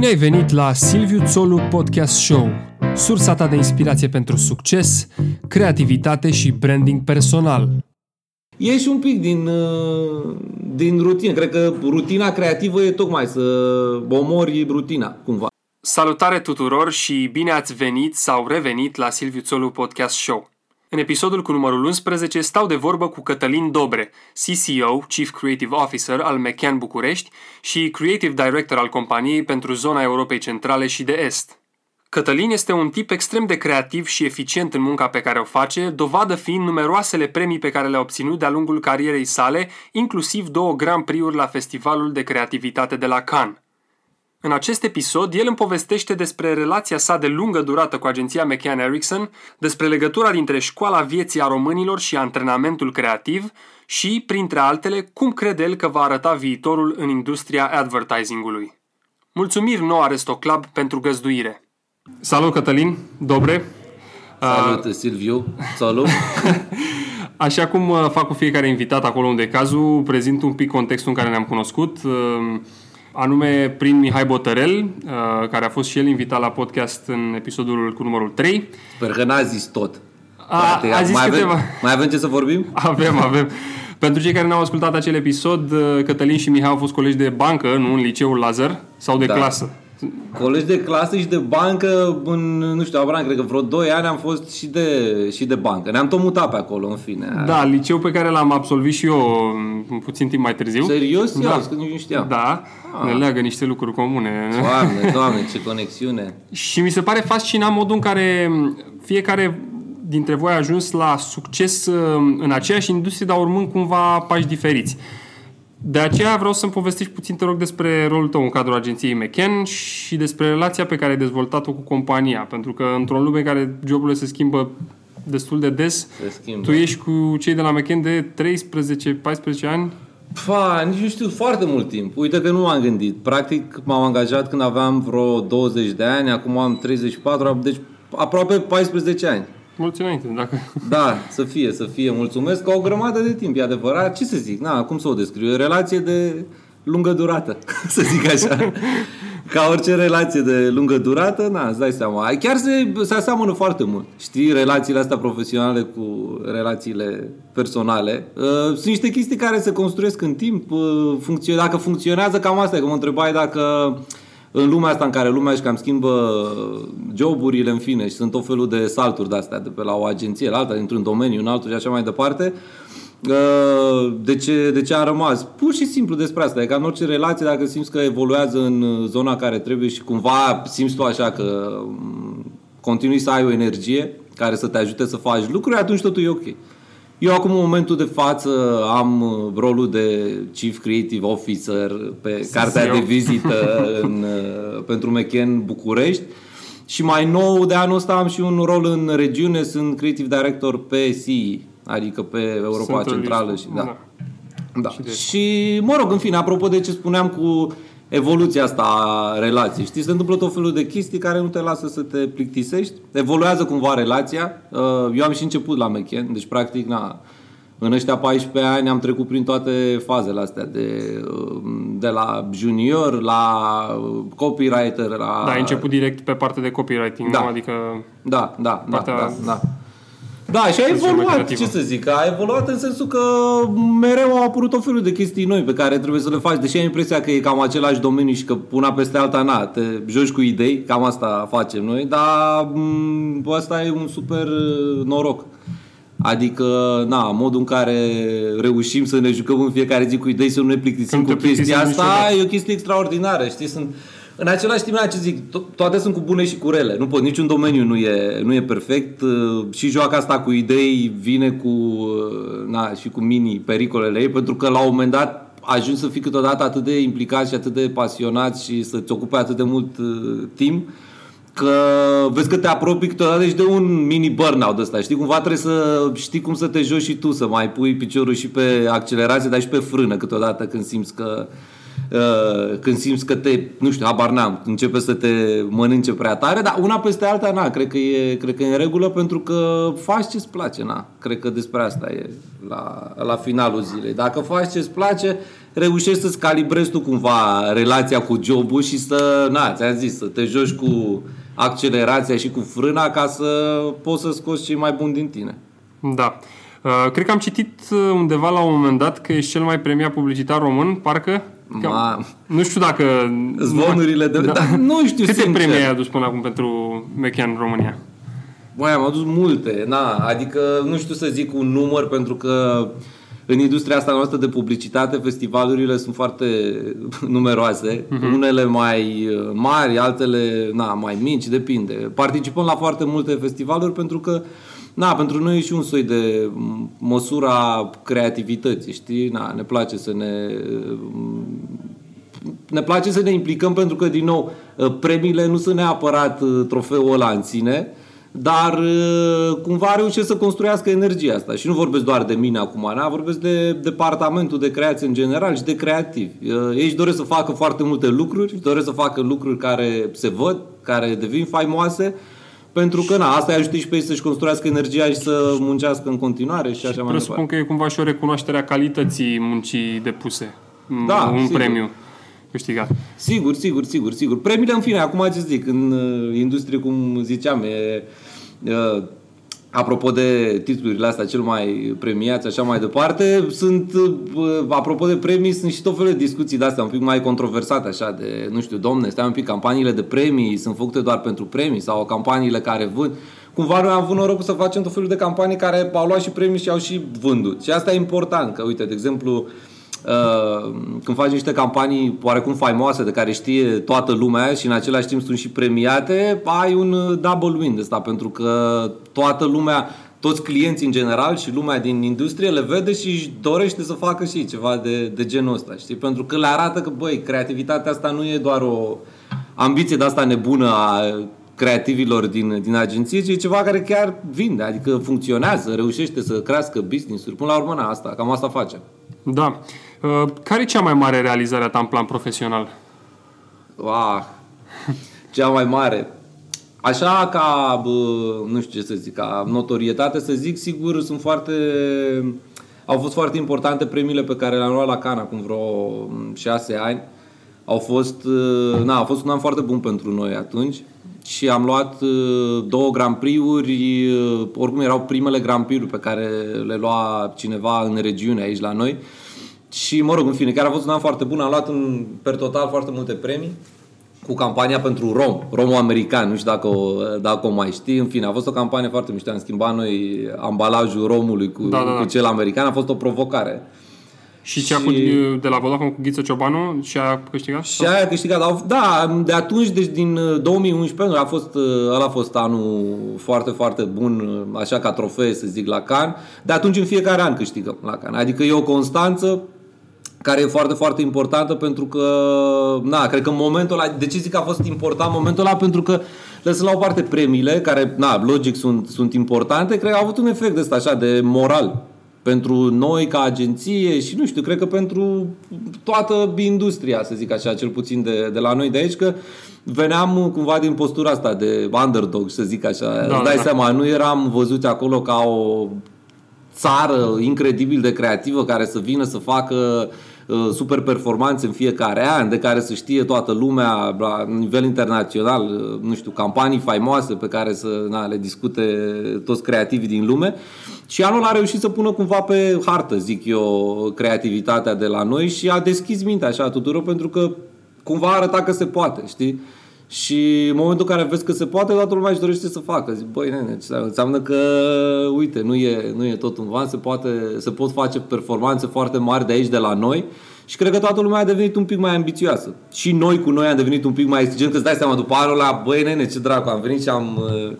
Bine ai venit la Silviu Țolu Podcast Show, sursa ta de inspirație pentru succes, creativitate și branding personal. Ieși un pic din, uh, din rutină. Cred că rutina creativă e tocmai să omori rutina, cumva. Salutare tuturor și bine ați venit sau revenit la Silviu Țolu Podcast Show. În episodul cu numărul 11 stau de vorbă cu Cătălin Dobre, CCO, Chief Creative Officer al McCann București și Creative Director al companiei pentru zona Europei Centrale și de Est. Cătălin este un tip extrem de creativ și eficient în munca pe care o face, dovadă fiind numeroasele premii pe care le-a obținut de-a lungul carierei sale, inclusiv două Grand Prix-uri la Festivalul de Creativitate de la Cannes. În acest episod, el îmi povestește despre relația sa de lungă durată cu agenția McCann Erickson, despre legătura dintre școala vieții a românilor și antrenamentul creativ și, printre altele, cum crede el că va arăta viitorul în industria advertisingului. Mulțumiri nou Aristoclub pentru găzduire! Salut, Cătălin! Dobre! Salut, uh, Silviu! Salut! Așa cum uh, fac cu fiecare invitat acolo unde e cazul, prezint un pic contextul în care ne-am cunoscut. Uh, anume prin Mihai Botărel, uh, care a fost și el invitat la podcast în episodul cu numărul 3. Sper că n-a zis tot. A, a zis mai, câteva... avem, mai avem ce să vorbim? Avem, avem. Pentru cei care n-au ascultat acel episod, uh, Cătălin și Mihai au fost colegi de bancă, nu în liceul Lazar, sau de da. clasă. Colegi de clasă și de bancă, în, nu știu, Abraham, cred că vreo 2 ani am fost și de, și de bancă. Ne-am tot mutat pe acolo, în fine. Da, liceu pe care l-am absolvit și eu puțin timp mai târziu. Serios? Da. că nici nu știam. Da, ah. ne leagă niște lucruri comune. Doamne, doamne, ce conexiune. și mi se pare fascinant modul în care fiecare dintre voi a ajuns la succes în aceeași industrie, dar urmând cumva pași diferiți. De aceea vreau să-mi povestești puțin, te rog, despre rolul tău în cadrul agenției McKen și despre relația pe care ai dezvoltat-o cu compania. Pentru că într-o lume în care joburile se schimbă destul de des, tu ești cu cei de la McKen de 13-14 ani? Pa, nici nu știu foarte mult timp. Uite că nu m-am gândit. Practic m-am angajat când aveam vreo 20 de ani, acum am 34, deci aproape 14 ani. Mulți înainte, dacă... Da, să fie, să fie. Mulțumesc ca o grămadă de timp, e adevărat. Ce să zic? Na, cum să o descriu? O relație de lungă durată, să zic așa. Ca orice relație de lungă durată, na, îți dai seama. Chiar se, se aseamănă foarte mult. Știi, relațiile astea profesionale cu relațiile personale. Uh, sunt niște chestii care se construiesc în timp. Uh, funcțio- dacă funcționează, cam asta e. Că mă întrebai dacă în lumea asta în care lumea și cam schimbă joburile, în fine, și sunt tot felul de salturi de-astea, de pe la o agenție la alta, dintr-un domeniu în altul și așa mai departe, uh, de ce, de ce a rămas? Pur și simplu despre asta. E ca în orice relație, dacă simți că evoluează în zona care trebuie și cumva simți tu așa că mm, continui să ai o energie care să te ajute să faci lucruri, atunci totul e ok. Eu acum, în momentul de față, am uh, rolul de Chief Creative Officer pe cartea de vizită în, uh, pentru McKen București. Și mai nou, de anul ăsta am și un rol în regiune, sunt Creative Director pe CI, adică pe Europa Centrală. Centrală. Și, da. Da. da. Și, și, mă rog, în fine, apropo de ce spuneam cu evoluția asta a relației. Știi, se întâmplă tot felul de chestii care nu te lasă să te plictisești. Evoluează cumva relația. Uh, eu am și început la Mechen, deci practic, na, în ăștia 14 ani am trecut prin toate fazele astea, de, uh, de la junior, la copywriter, la... Da, ai început direct pe partea de copywriting, da. nu? Adică... Da, da, da, da, da. Da, și a evoluat, ce să zic, a evoluat în sensul că mereu au apărut o felul de chestii noi pe care trebuie să le faci, deși ai impresia că e cam același domeniu și că una peste alta, na, te joci cu idei, cam asta facem noi, dar m- ăsta e un super uh, noroc. Adică, na, modul în care reușim să ne jucăm în fiecare zi cu idei, să nu ne plictisim cu chestia asta, e o chestie extraordinară, știi? Sunt, în același timp, ce zic, to- toate sunt cu bune și cu rele. Nu pot, niciun domeniu nu e, nu e perfect. Uh, și joaca asta cu idei vine cu, uh, na, și cu mini pericolele ei, pentru că la un moment dat ajungi să fii câteodată atât de implicat și atât de pasionat și să-ți ocupe atât de mult uh, timp că vezi că te apropii câteodată și de un mini burnout ăsta, știi? Cumva trebuie să știi cum să te joci și tu, să mai pui piciorul și pe accelerație, dar și pe frână câteodată când simți că uh, când simți că te, nu știu, habar n-am, începe să te mănânce prea tare, dar una peste alta, na, cred că e, cred că e în regulă pentru că faci ce-ți place, na. Cred că despre asta e la, la finalul zilei. Dacă faci ce-ți place, reușești să-ți calibrezi tu cumva relația cu jobul și să, na, ți-am zis, să te joci cu accelerația și cu frâna ca să poți să scoți cei mai buni din tine. Da. Uh, cred că am citit uh, undeva la un moment dat că ești cel mai premiat publicitar român, parcă. Că, Ma, nu știu dacă... zvonurile de... Da. Da, nu știu, Câte sincer. premii ai adus până acum pentru Mechean România? Băi, am adus multe, na, adică nu știu să zic un număr pentru că în industria asta noastră de publicitate, festivalurile sunt foarte numeroase, uh-huh. unele mai uh, mari, altele na, mai mici, depinde. Participăm la foarte multe festivaluri pentru că Na, pentru noi e și un soi de m, măsura creativității, știi? Na, ne place să ne ne place să ne implicăm pentru că, din nou, premiile nu sunt neapărat uh, trofeul ăla în sine, dar uh, cumva reușesc să construiască energia asta. Și nu vorbesc doar de mine acum, na? vorbesc de departamentul de creație în general și de creativi. Uh, Ei își doresc să facă foarte multe lucruri, își doresc să facă lucruri care se văd, care devin faimoase, pentru că, na, asta îi ajută și pe ei să-și construiască energia și să muncească în continuare și așa mai Presupun departe. că e cumva și o recunoaștere a calității muncii depuse. Da, un sigur. premiu câștigat. Sigur, sigur, sigur, sigur. Premiile, în fine, acum ce zic, în uh, industrie, cum ziceam, e, uh, apropo de titlurile astea cel mai premiați, așa mai departe, sunt, uh, apropo de premii, sunt și tot felul de discuții de astea un pic mai controversate, așa, de, nu știu, domne, stai un pic, campaniile de premii sunt făcute doar pentru premii sau campaniile care vând. Cumva noi am avut norocul să facem tot felul de campanii care au luat și premii și au și vândut. Și asta e important, că uite, de exemplu, Uh, când faci niște campanii oarecum faimoase de care știe toată lumea și în același timp sunt și premiate, ai un uh, double win de asta, pentru că toată lumea, toți clienții în general și lumea din industrie le vede și își dorește să facă și ceva de, de genul ăsta, știi? Pentru că le arată că, băi, creativitatea asta nu e doar o ambiție de asta nebună a creativilor din, din agenție, ci e ceva care chiar vinde, adică funcționează, reușește să crească business-uri. Până la urmă, na, asta, cam asta face. Da. Uh, Care e cea mai mare realizare a ta în plan profesional? Ah, cea mai mare. Așa ca, bă, nu știu ce să zic, ca notorietate să zic, sigur, sunt foarte... Au fost foarte importante premiile pe care le-am luat la Cana acum vreo m, șase ani. Au fost, uh, na, a fost un an foarte bun pentru noi atunci și am luat uh, două Grand Prix-uri, uh, oricum erau primele Grand Prix-uri pe care le lua cineva în regiune aici la noi. Și, mă rog, în fine, chiar a fost un an foarte bun. Am luat în, per total foarte multe premii cu campania pentru rom, romul american, nu știu dacă o, dacă o mai știi. În fine, a fost o campanie foarte mișto. Am schimbat noi ambalajul romului cu, Da, da, da. cu cel american. A fost o provocare. Și cea Și- cu, de la Vodafone cu Ghiță Ciobanu și a câștigat? Și aia a câștigat. Au- Da, de atunci, deci din uh, 2011, a fost, uh, ăla a fost anul foarte, foarte bun, uh, așa ca trofee, să zic, la Can. De atunci în fiecare an câștigăm la Can. Adică e o constanță care e foarte, foarte importantă pentru că, na, cred că în momentul ăla, de ce zic că a fost important momentul ăla? Pentru că lăsând la o parte premiile, care, na, logic sunt, sunt importante, cred că au avut un efect ăsta așa de moral pentru noi ca agenție și nu știu, cred că pentru toată industria, să zic așa, cel puțin de, de la noi de aici, că veneam cumva din postura asta de underdog, să zic așa. Da, Îți dai da. seama, nu eram văzuți acolo ca o țară incredibil de creativă care să vină să facă uh, super performanțe în fiecare an, de care să știe toată lumea la nivel internațional, uh, nu știu, campanii faimoase pe care să na, le discute toți creativii din lume. Și anul a reușit să pună cumva pe hartă, zic eu, creativitatea de la noi și a deschis mintea așa tuturor pentru că cumva arăta că se poate, știi? Și în momentul în care vezi că se poate, toată lumea își dorește să facă. Zic, băi, nene, ce înseamnă că, uite, nu e, nu e tot un van, se, poate, se pot face performanțe foarte mari de aici, de la noi. Și cred că toată lumea a devenit un pic mai ambițioasă. Și noi cu noi am devenit un pic mai exigent, că îți dai seama, după anul ăla, băi, nene, ce dracu, am venit și am uh,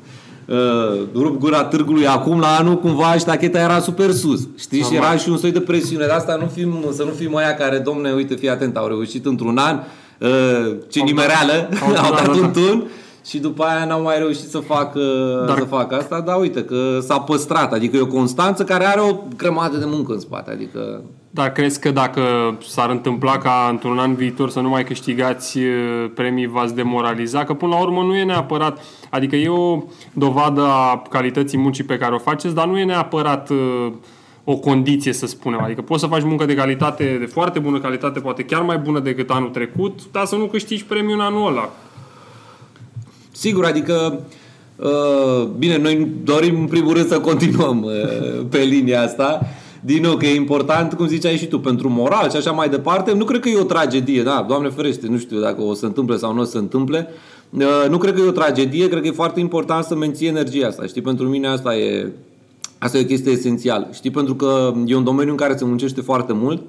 uh, rupt gura târgului acum la anul, cumva ștacheta era super sus. Știi? Și era și un soi de presiune. De asta nu fim, să nu fim aia care, domne, uite, fii atent, au reușit într-un an, uh, ce Au dat- nimereală, au dat- au dat da, un da. tun și după aia n-au mai reușit să facă, dar... să facă asta, dar uite că s-a păstrat, adică e o constanță care are o grămadă de muncă în spate, adică... Dar crezi că dacă s-ar întâmpla ca într-un an viitor să nu mai câștigați premii, v-ați demoraliza? Că până la urmă nu e neapărat, adică e o dovadă a calității muncii pe care o faceți, dar nu e neapărat o condiție, să spunem. Adică poți să faci muncă de calitate, de foarte bună calitate, poate chiar mai bună decât anul trecut, dar să nu câștigi premiul în anul ăla. Sigur, adică uh, bine, noi dorim în primul rând să continuăm uh, pe linia asta. Din nou, că e important, cum ziceai și tu, pentru moral și așa mai departe. Nu cred că e o tragedie, da, Doamne ferește, nu știu dacă o să întâmple sau nu o să întâmple. Uh, nu cred că e o tragedie, cred că e foarte important să menții energia asta. Știi, pentru mine asta e, asta e o chestie esențială. Știi, pentru că e un domeniu în care se muncește foarte mult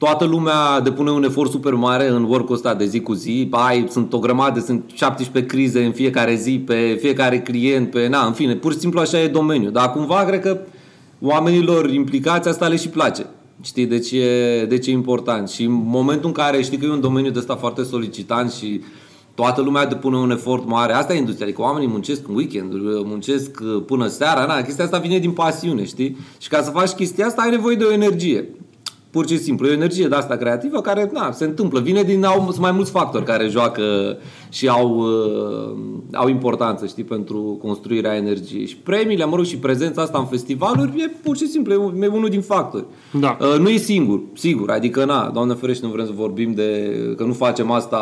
toată lumea depune un efort super mare în work ăsta de zi cu zi. Ai, sunt o grămadă, sunt 17 crize în fiecare zi, pe fiecare client, pe... Na, în fine, pur și simplu așa e domeniul. Dar cumva cred că oamenilor implicați asta le și place. Știi, deci e, deci e important. Și în momentul în care știi că e un domeniu de ăsta foarte solicitant și toată lumea depune un efort mare, asta e industria, adică oamenii muncesc în weekend, muncesc până seara, na, chestia asta vine din pasiune, știi? Și ca să faci chestia asta ai nevoie de o energie. Pur și simplu, e o energie de asta creativă care na, se întâmplă. Vine din, au, sunt mai mulți factori care joacă și au, uh, au importanță, știi, pentru construirea energiei. Și premiile, mă rog, și prezența asta în festivaluri e pur și simplu, e unul din factori. Da. Uh, nu e singur, sigur. Adică, na, doamne ferește, nu vrem să vorbim de că nu facem asta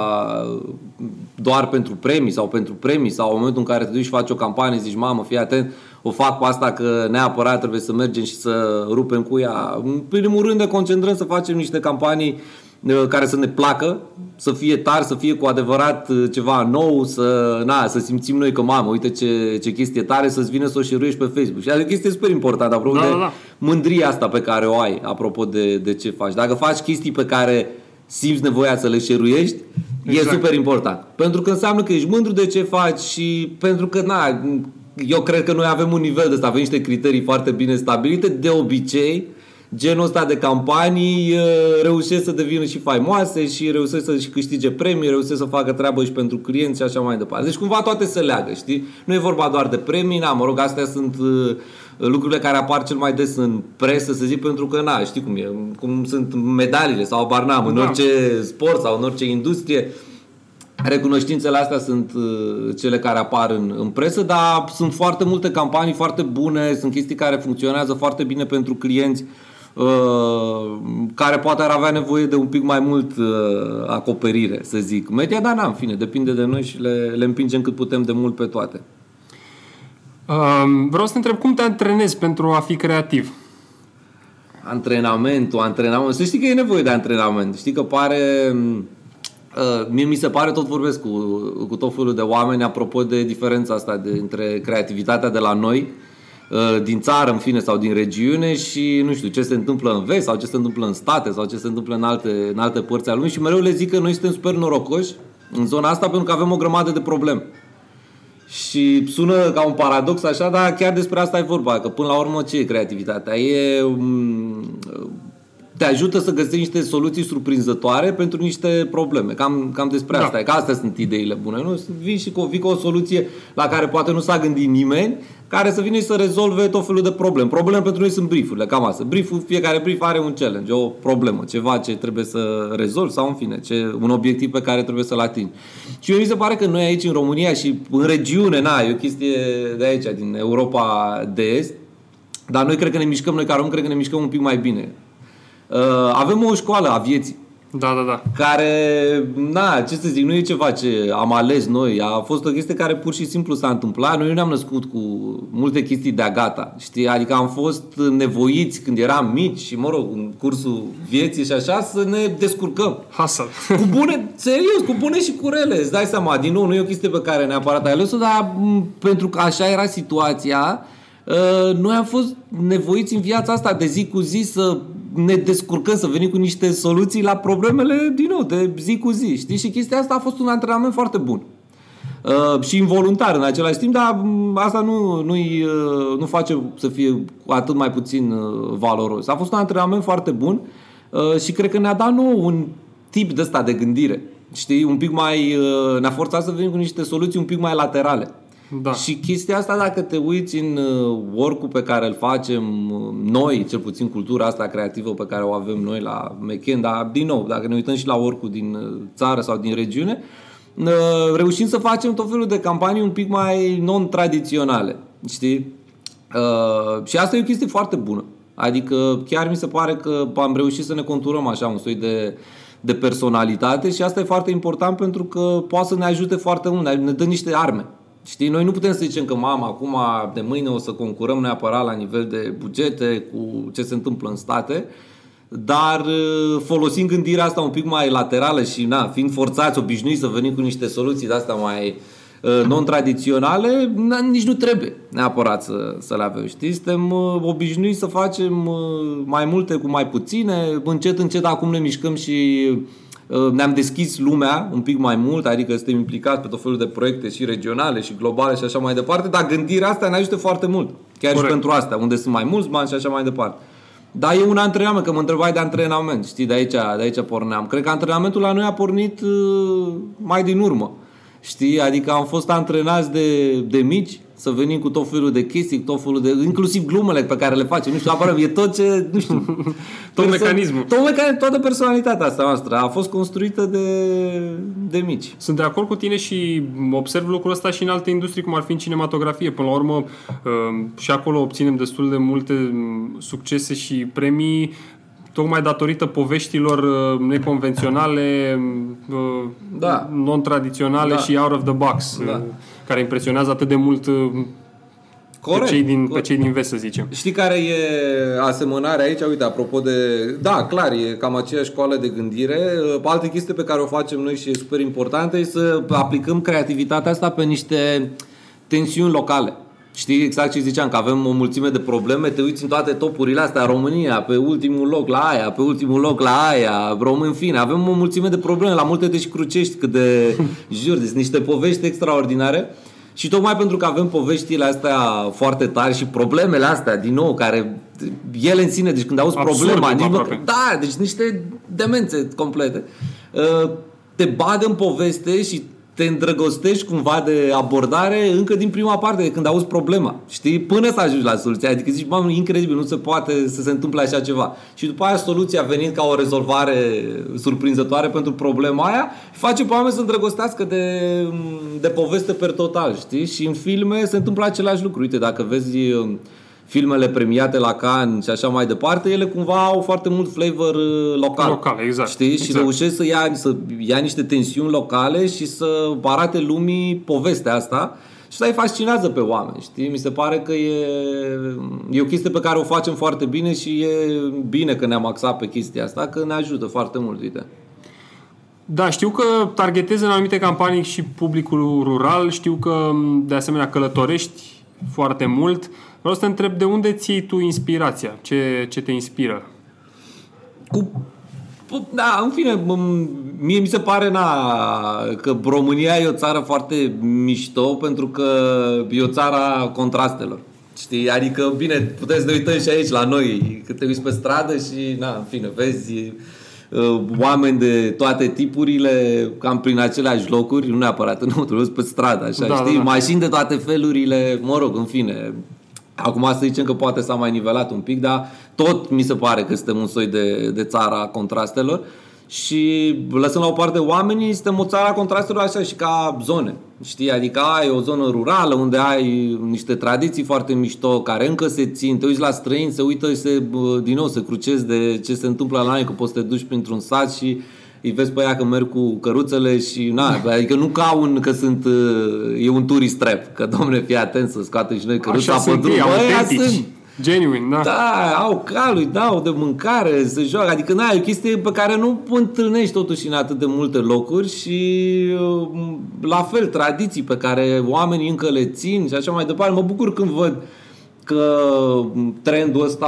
doar pentru premii sau pentru premii sau în momentul în care te duci și faci o campanie, zici, mamă, fii atent, o fac pe asta că neapărat trebuie să mergem și să rupem cu ea. În primul rând ne concentrăm să facem niște campanii uh, care să ne placă, să fie tari, să fie cu adevărat uh, ceva nou, să, na, să simțim noi că, mamă, uite ce, ce chestie tare, să-ți vină să o share pe Facebook. Și adică este super important, apropo da, de da, da. mândria asta pe care o ai, apropo de, de ce faci. Dacă faci chestii pe care simți nevoia să le șeruiești, exact. e super important. Pentru că înseamnă că ești mândru de ce faci și pentru că, na, eu cred că noi avem un nivel de ăsta, avem niște criterii foarte bine stabilite. De obicei, genul ăsta de campanii uh, reușesc să devină și faimoase și reușesc să-și câștige premii, reușesc să facă treabă și pentru clienți și așa mai departe. Deci cumva toate se leagă, știi? Nu e vorba doar de premii, na, mă rog, astea sunt uh, lucrurile care apar cel mai des în presă, să zic, pentru că, na, știi cum e, cum sunt medaliile sau barnam în da. orice sport sau în orice industrie Recunoștințele astea sunt uh, cele care apar în, în presă, dar sunt foarte multe campanii foarte bune, sunt chestii care funcționează foarte bine pentru clienți uh, care poate ar avea nevoie de un pic mai mult uh, acoperire, să zic. Media, dar n-am, fine, depinde de noi și le, le împingem cât putem de mult pe toate. Um, vreau să te întreb cum te antrenezi pentru a fi creativ? Antrenamentul, antrenament. Să știi că e nevoie de antrenament. Știi că pare Uh, mie mi se pare, tot vorbesc cu, cu tot felul de oameni apropo de diferența asta de, între creativitatea de la noi, uh, din țară, în fine, sau din regiune și, nu știu, ce se întâmplă în vest sau ce se întâmplă în state sau ce se întâmplă în alte, în alte părți ale lumii și mereu le zic că noi suntem super norocoși în zona asta pentru că avem o grămadă de probleme. Și sună ca un paradox așa, dar chiar despre asta e vorba, că până la urmă ce e creativitatea? E um, te ajută să găsești niște soluții surprinzătoare pentru niște probleme. Cam, cam despre da. asta e, că astea sunt ideile bune. Nu? Vii și cu, vii cu o soluție la care poate nu s-a gândit nimeni, care să vină și să rezolve tot felul de probleme. Probleme pentru noi sunt briefurile, cam asta. Brieful, fiecare brief are un challenge, o problemă, ceva ce trebuie să rezolvi sau în fine, ce, un obiectiv pe care trebuie să-l atingi. Și mi se pare că noi aici în România și în regiune, na, e o chestie de aici, din Europa de Est, dar noi cred că ne mișcăm, noi care cred că ne mișcăm un pic mai bine. Uh, avem o școală a vieții. Da, da, da. Care, na, ce să zic, nu e ceva ce am ales noi. A fost o chestie care pur și simplu s-a întâmplat. Noi nu ne-am născut cu multe chestii de-a gata. Știi? Adică am fost nevoiți când eram mici și, mă rog, în cursul vieții și așa, să ne descurcăm. Hustle. Cu bune, serios, cu bune și cu rele. Îți dai seama, din nou, nu e o chestie pe care neapărat ai ales-o, dar pentru că așa era situația, uh, noi am fost nevoiți în viața asta de zi cu zi să ne descurcăm, să venim cu niște soluții la problemele, din nou, de zi cu zi. Știi? Și chestia asta a fost un antrenament foarte bun. Uh, și involuntar în același timp, dar mm, asta nu, nu, uh, nu face să fie cu atât mai puțin uh, valoros. A fost un antrenament foarte bun uh, și cred că ne-a dat nou un tip de ăsta de gândire. Știi, un pic mai... Uh, ne-a forțat să venim cu niște soluții un pic mai laterale. Da. Și chestia asta, dacă te uiți în uh, work pe care îl facem uh, noi, cel puțin cultura asta creativă pe care o avem noi la Mechend, dar din nou, dacă ne uităm și la work din uh, țară sau din regiune, uh, reușim să facem tot felul de campanii un pic mai non-tradiționale, știi? Uh, și asta e o chestie foarte bună. Adică chiar mi se pare că am reușit să ne conturăm așa un soi de, de personalitate și asta e foarte important pentru că poate să ne ajute foarte mult, ne dă niște arme. Știi, noi nu putem să zicem că mama acum de mâine o să concurăm neapărat la nivel de bugete cu ce se întâmplă în state, dar uh, folosind gândirea asta un pic mai laterală și na, fiind forțați, obișnuiți să venim cu niște soluții de astea mai uh, non-tradiționale, na, nici nu trebuie neapărat să, să le avem, știi? Suntem uh, obișnuiți să facem mai multe cu mai puține, încet, încet acum ne mișcăm și Uh, ne-am deschis lumea un pic mai mult, adică suntem implicați pe tot felul de proiecte și regionale și globale și așa mai departe, dar gândirea asta ne ajută foarte mult. Chiar Corect. și pentru asta, unde sunt mai mulți bani și așa mai departe. Dar e un antrenament, că mă întrebai de antrenament, știi, de aici, de aici porneam. Cred că antrenamentul la noi a pornit uh, mai din urmă. Știi? Adică am fost antrenați de, de mici să venim cu tot felul de chestii, tot felul de... inclusiv glumele pe care le facem. Nu știu, apărăm, e tot ce... Nu știu. tot perso- mecanismul. Tot mecanism, toată personalitatea asta noastră a fost construită de, de mici. Sunt de acord cu tine și observ lucrul ăsta și în alte industrii, cum ar fi în cinematografie. Până la urmă, uh, și acolo obținem destul de multe mm, succese și premii tocmai datorită poveștilor uh, neconvenționale, uh, da. non-tradiționale da. și out of the box, da. Uh, care impresionează atât de mult Corect. Pe cei, din, pe cei din vest, să zicem. Știi care e asemănarea aici? Uite, apropo de... Da, clar, e cam aceeași școală de gândire. Alte chestie pe care o facem noi și e super importantă e să aplicăm creativitatea asta pe niște tensiuni locale. Știi exact ce ziceam, că avem o mulțime de probleme, te uiți în toate topurile astea, România, pe ultimul loc la aia, pe ultimul loc la aia, român, în fine, avem o mulțime de probleme, la multe te și crucești cât de jur, deci niște povești extraordinare. Și tocmai pentru că avem poveștile astea foarte tari și problemele astea, din nou, care ele în sine, deci când auzi Absurd, problema, nici, da, deci niște demențe complete, uh, te bagă în poveste și te îndrăgostești cumva de abordare încă din prima parte, de când auzi problema. Știi? Până să ajungi la soluție. Adică zici, mamă, incredibil, nu se poate să se întâmple așa ceva. Și după aia soluția venind ca o rezolvare surprinzătoare pentru problema aia, face pe oameni să îndrăgostească de, de poveste per total, știi? Și în filme se întâmplă același lucru. Uite, dacă vezi filmele premiate la Cannes și așa mai departe, ele cumva au foarte mult flavor uh, local. Local, exact. Știi? Exact. Și reușesc să ia, să ia niște tensiuni locale și să arate lumii povestea asta. Și asta îi fascinează pe oameni, știi? Mi se pare că e, e o chestie pe care o facem foarte bine și e bine că ne-am axat pe chestia asta, că ne ajută foarte mult, uite. Da, știu că targetezi în anumite campanii și publicul rural, știu că de asemenea călătorești foarte mult. Vreau să te întreb de unde ții tu inspirația? Ce, ce te inspiră? Cu da, în fine, mie mi se pare na, că România e o țară foarte mișto pentru că e o țară a contrastelor. Știi? Adică, bine, puteți să ne uităm și aici la noi, că te uiți pe stradă și, na, în fine, vezi uh, oameni de toate tipurile, cam prin aceleași locuri, nu neapărat înăuntru, pe stradă, așa, da, știi? Da, da. Mașini de toate felurile, mă rog, în fine, Acum să zicem că poate s-a mai nivelat un pic, dar tot mi se pare că suntem un soi de, de țara contrastelor și lăsând la o parte oamenii, suntem o țară a contrastelor așa și ca zone. Știi? Adică ai o zonă rurală unde ai niște tradiții foarte mișto care încă se țin, te uiți la străini, se uită și se, din nou se crucezi de ce se întâmplă la noi, că poți să te duci printr-un sat și îi vezi pe ea că merg cu căruțele și na, adică nu ca un că sunt e un turist trap, că domne fii atent să scoate și noi căruța Așa pe drum. Bă, sunt Genuine, da. Da, au calul, dau de mâncare, se joacă. Adică, na, e o chestie pe care nu întâlnești totuși în atât de multe locuri și la fel, tradiții pe care oamenii încă le țin și așa mai departe. Mă bucur când văd uh, că trendul ăsta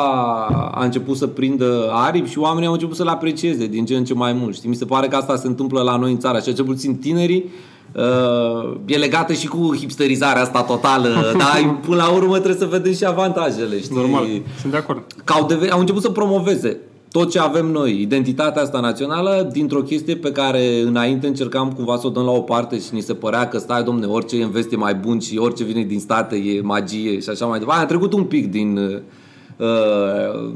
a început să prindă aripi și oamenii au început să-l aprecieze din ce în ce mai mult. Știi? Mi se pare că asta se întâmplă la noi în țară, așa cel puțin tinerii Uh, e legată și cu hipsterizarea asta totală, dar până la urmă trebuie să vedem și avantajele, știi? Normal, sunt de acord. Că au, deve- au început să promoveze tot ce avem noi, identitatea asta națională, dintr-o chestie pe care înainte încercam cumva să o dăm la o parte și ni se părea că stai, domne, orice e în vest e mai bun și orice vine din state e magie și așa mai departe. Am trecut un pic din uh, uh,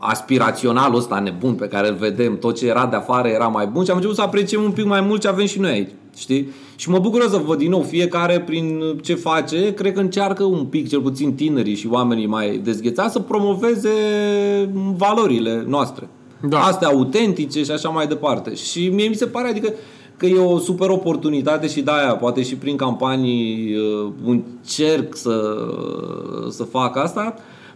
aspiraționalul ăsta nebun pe care îl vedem, tot ce era de afară era mai bun și am început să apreciem un pic mai mult ce avem și noi aici. Știi? Și mă bucur să văd din nou fiecare prin ce face, cred că încearcă un pic, cel puțin tinerii și oamenii mai dezghețați, să promoveze valorile noastre. Da. Astea autentice și așa mai departe. Și mie mi se pare, adică, că e o super oportunitate și de-aia, poate și prin campanii uh, încerc să, să fac asta,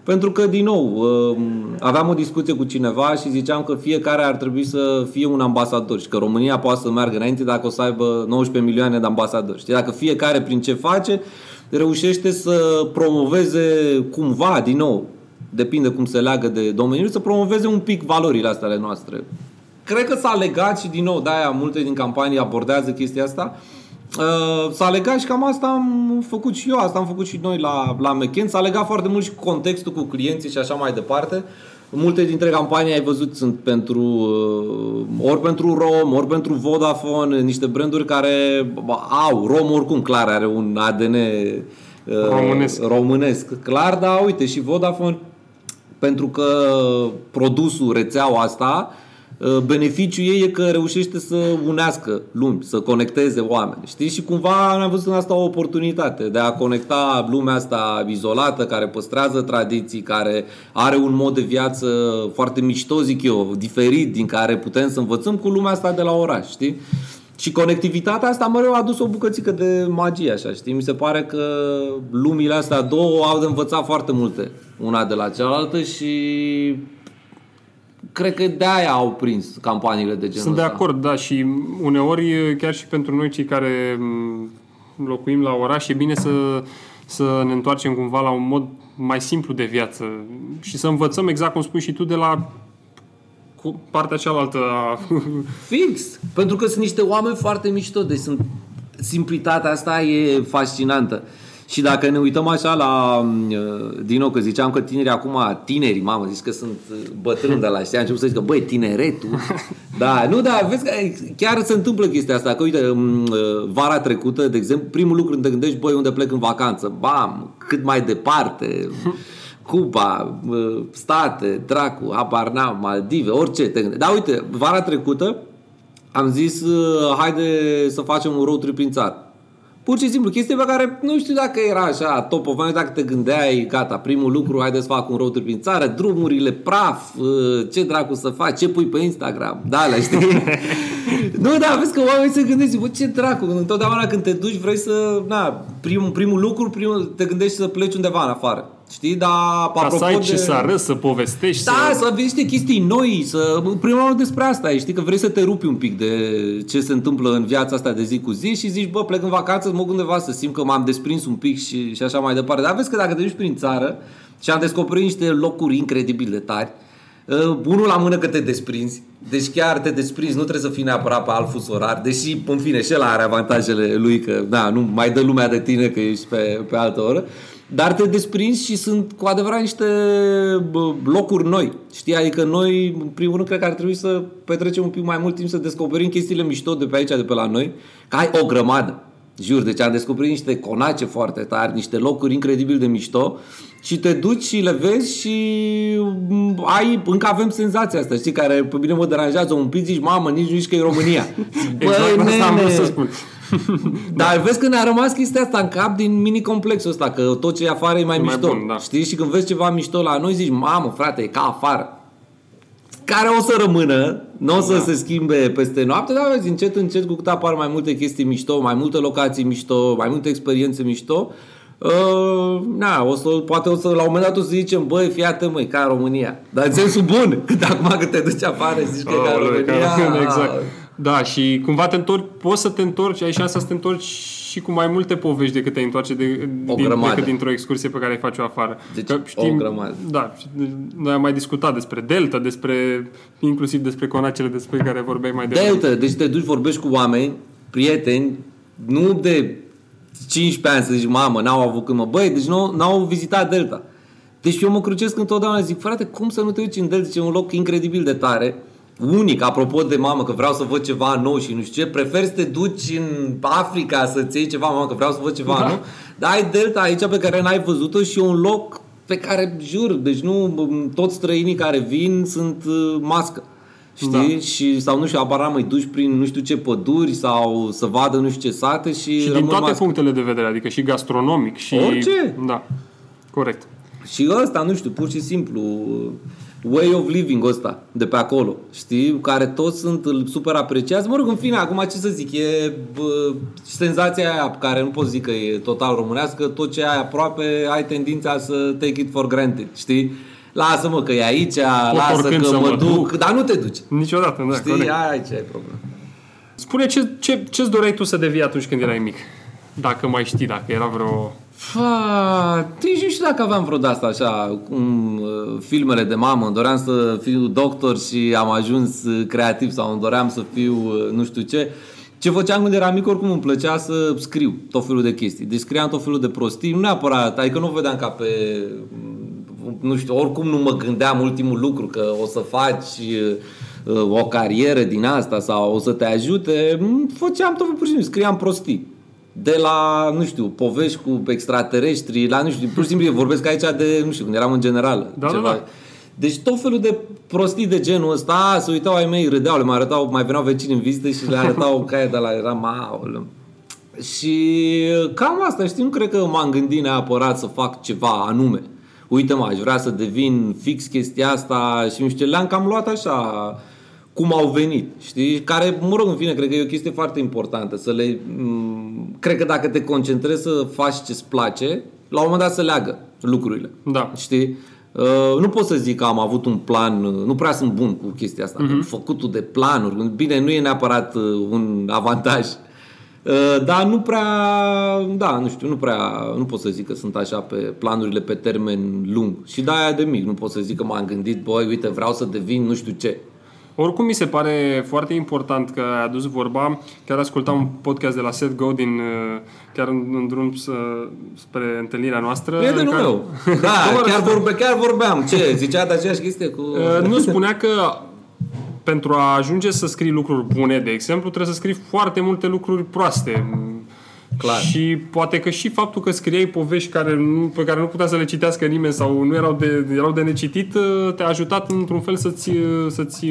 pentru că, din nou, um, aveam o discuție cu cineva și ziceam că fiecare ar trebui să fie un ambasador și că România poate să meargă înainte dacă o să aibă 19 milioane de ambasadori. Știi? Dacă fiecare prin ce face reușește să promoveze cumva, din nou, depinde cum se leagă de domeniul, să promoveze un pic valorile astea ale noastre. Cred că s-a legat și din nou, de-aia multe din campanii abordează chestia asta, uh, Uh, s-a legat și cam asta am făcut și eu, asta am făcut și noi la, la McKen. S-a legat foarte mult și contextul cu clienții și așa mai departe. Multe dintre campanii ai văzut sunt pentru uh, ori pentru Rom, ori pentru Vodafone, niște branduri care au, Rom oricum clar are un ADN uh, românesc. românesc, clar, dar uite și Vodafone pentru că produsul, rețeaua asta Uh, beneficiul ei e că reușește să unească lumi, să conecteze oameni. Știi? Și cumva am văzut în asta o oportunitate de a conecta lumea asta izolată, care păstrează tradiții, care are un mod de viață foarte mișto, zic eu, diferit, din care putem să învățăm cu lumea asta de la oraș, știi? Și conectivitatea asta mereu a adus o bucățică de magie, așa, știi? Mi se pare că lumile astea două au de învățat foarte multe una de la cealaltă și cred că de aia au prins campaniile de genul Sunt ăsta. de acord, da, și uneori, chiar și pentru noi cei care locuim la oraș, e bine să, să ne întoarcem cumva la un mod mai simplu de viață și să învățăm, exact cum spui și tu, de la cu partea cealaltă a... Fix! Pentru că sunt niște oameni foarte mișto, deci sunt... simplitatea asta e fascinantă. Și dacă ne uităm așa la, mm, din nou că ziceam că tinerii acum, tinerii, mamă, zici că sunt uh, bătrâni de la știa, început să zic că, băi, tineretul. Da, nu, da, vezi că chiar se întâmplă chestia asta, că uite, mm, uh, vara trecută, de exemplu, primul lucru când te gândești, băi, unde plec în vacanță? Bam, cât mai departe, Cuba, uh, state, dracu, habar n-am, Maldive, orice te gândești. Dar uite, vara trecută am zis, haide să facem un road trip prin țară. Pur și simplu, chestie pe care nu știu dacă era așa top of mind, dacă te gândeai, gata, primul lucru, haide să fac un road trip prin țară, drumurile, praf, uh, ce dracu să faci, ce pui pe Instagram, da, la știi? nu, da, vezi că oamenii se gândesc, bă, ce dracu, întotdeauna când te duci vrei să, na, primul, primul lucru, primul, te gândești să pleci undeva în afară. Știi, dar Ca să ai de... ce să arăți, să povestești. Da, să, să vezi niște chestii noi, să... Prima oară despre asta e, știi, că vrei să te rupi un pic de ce se întâmplă în viața asta de zi cu zi și zici, bă, plec în vacanță, mă undeva să simt că m-am desprins un pic și, și așa mai departe. Dar vezi că dacă te duci prin țară și am descoperit niște locuri incredibil de tari, Uh, unul la mână că te desprinzi, deci chiar te desprinzi, nu trebuie să fii neapărat pe alt fus orar, deși, în fine, și el are avantajele lui, că da, nu mai dă lumea de tine că ești pe, pe altă oră. Dar te desprinzi și sunt cu adevărat niște locuri noi. Știi? Adică noi, în primul rând, cred că ar trebui să petrecem un pic mai mult timp să descoperim chestiile mișto de pe aici, de pe la noi, că ai o grămadă. Jur, deci am descoperit niște conace foarte tari, niște locuri incredibil de mișto și te duci și le vezi și ai, încă avem senzația asta, știi, care pe mine mă deranjează un pic, zici, mamă, nici nu știi că e România. Băi, exact asta am vrut să spun. Dar vezi că ne-a rămas chestia asta în cap din mini-complexul ăsta, că tot ce e afară e mai, mai mișto. Bun, da. Știi? Și când vezi ceva mișto la noi, zici, mamă, frate, e ca afară. Care o să rămână, nu o să da. se schimbe peste noapte, dar vezi, încet, încet, cu cât apar mai multe chestii mișto, mai multe locații mișto, mai multe experiențe mișto, Uh, na, o să, poate o să, la un moment dat o să zicem, băi, fii atent, măi, ca România. Dar în sensul bun, că acum când te duci afară zici că oh, e ca România. Ca, exact. Da, și cumva te întorci, poți să te întorci, ai șansa să te întorci și cu mai multe povești decât te întoarce de, o din, decât dintr-o excursie pe care ai face-o afară. Deci, că știm, o grămadă. Da, noi am mai discutat despre Delta, despre inclusiv despre conacele despre care vorbeai mai devreme. Delta, deci te duci, vorbești cu oameni, prieteni, nu de 15 ani să zici, mamă, n-au avut când mă... Băi, deci nu, n-au vizitat Delta. Deci eu mă crucesc întotdeauna, zic, frate, cum să nu te duci în Delta, e un loc incredibil de tare, unic, apropo de mamă, că vreau să văd ceva nou și nu știu ce, preferi să te duci în Africa să-ți iei ceva, mamă, că vreau să văd ceva Da. nou, dar ai Delta aici pe care n-ai văzut-o și e un loc pe care, jur, deci nu, toți străinii care vin sunt uh, mască. Știi? Da. Și, sau nu știu, aparat mai duci prin nu știu ce păduri sau să vadă nu știu ce sate și, Și din rămân toate mască. punctele de vedere, adică și gastronomic și... Orice. Da, corect. Și ăsta, nu știu, pur și simplu, way of living ăsta de pe acolo, știi, care toți sunt super apreciați. Mă rog, în fine, acum ce să zic, e bă, senzația aia pe care nu pot zic că e total românească, tot ce ai aproape ai tendința să take it for granted, știi? Lasă-mă că e aici, lasă oricând că să mă mă duc, duc. dar nu te duci. Niciodată, da, Știi, corect. aici e problema. Spune ce, ce, ce-ți doreai tu să devii atunci când erai mic? Dacă mai știi, dacă era vreo... Fa, nici nu știu dacă aveam vreo de asta așa, cum uh, filmele de mamă, îmi doream să fiu doctor și am ajuns uh, creativ sau îmi doream să fiu uh, nu știu ce. Ce făceam când eram mic, oricum îmi plăcea să scriu tot felul de chestii. Deci scriam tot felul de prostii, nu neapărat, adică nu o vedeam ca pe, mm, nu știu, oricum nu mă gândeam ultimul lucru că o să faci uh, o carieră din asta sau o să te ajute. Mm, Făceam tot felul, pur și simplu, scriam prostii de la, nu știu, povești cu extraterestri, la, nu știu, pur și simplu vorbesc aici de, nu știu, când eram în general. Da, da, da. Deci tot felul de prostii de genul ăsta, se uitau ai mei, râdeau, le mai arătau, mai veneau vecini în vizită și le arătau caia de la, era maul. Și cam asta, știi, nu cred că m-am gândit neapărat să fac ceva anume. Uite mă, aș vrea să devin fix chestia asta și nu știu ce, le-am cam luat așa cum au venit, știi? Care, mă rog, în fine, cred că e o chestie foarte importantă. Să le, m- cred că dacă te concentrezi să faci ce-ți place, la un moment dat să leagă lucrurile. Da. Știi? Uh, nu pot să zic că am avut un plan, uh, nu prea sunt bun cu chestia asta, uh-huh. făcutul de planuri. Bine, nu e neapărat uh, un avantaj, uh, dar nu prea, da, nu știu, nu prea, nu pot să zic că sunt așa pe planurile pe termen lung. Și de-aia de mic, nu pot să zic că m-am gândit, băi, uite, vreau să devin nu știu ce. Oricum mi se pare foarte important că ai adus vorba. Chiar ascultam un podcast de la Seth Godin, uh, chiar în, în drum să, spre întâlnirea noastră. Prietenul în care- meu. Da, chiar, vorbe, chiar vorbeam. Ce? Zicea de aceeași chestie cu... Uh, nu spunea că pentru a ajunge să scrii lucruri bune, de exemplu, trebuie să scrii foarte multe lucruri proaste. Clar. Și poate că și faptul că scriei povești care nu, pe care nu putea să le citească nimeni sau nu erau de, erau de necitit, uh, te-a ajutat într-un fel să-ți, uh, să-ți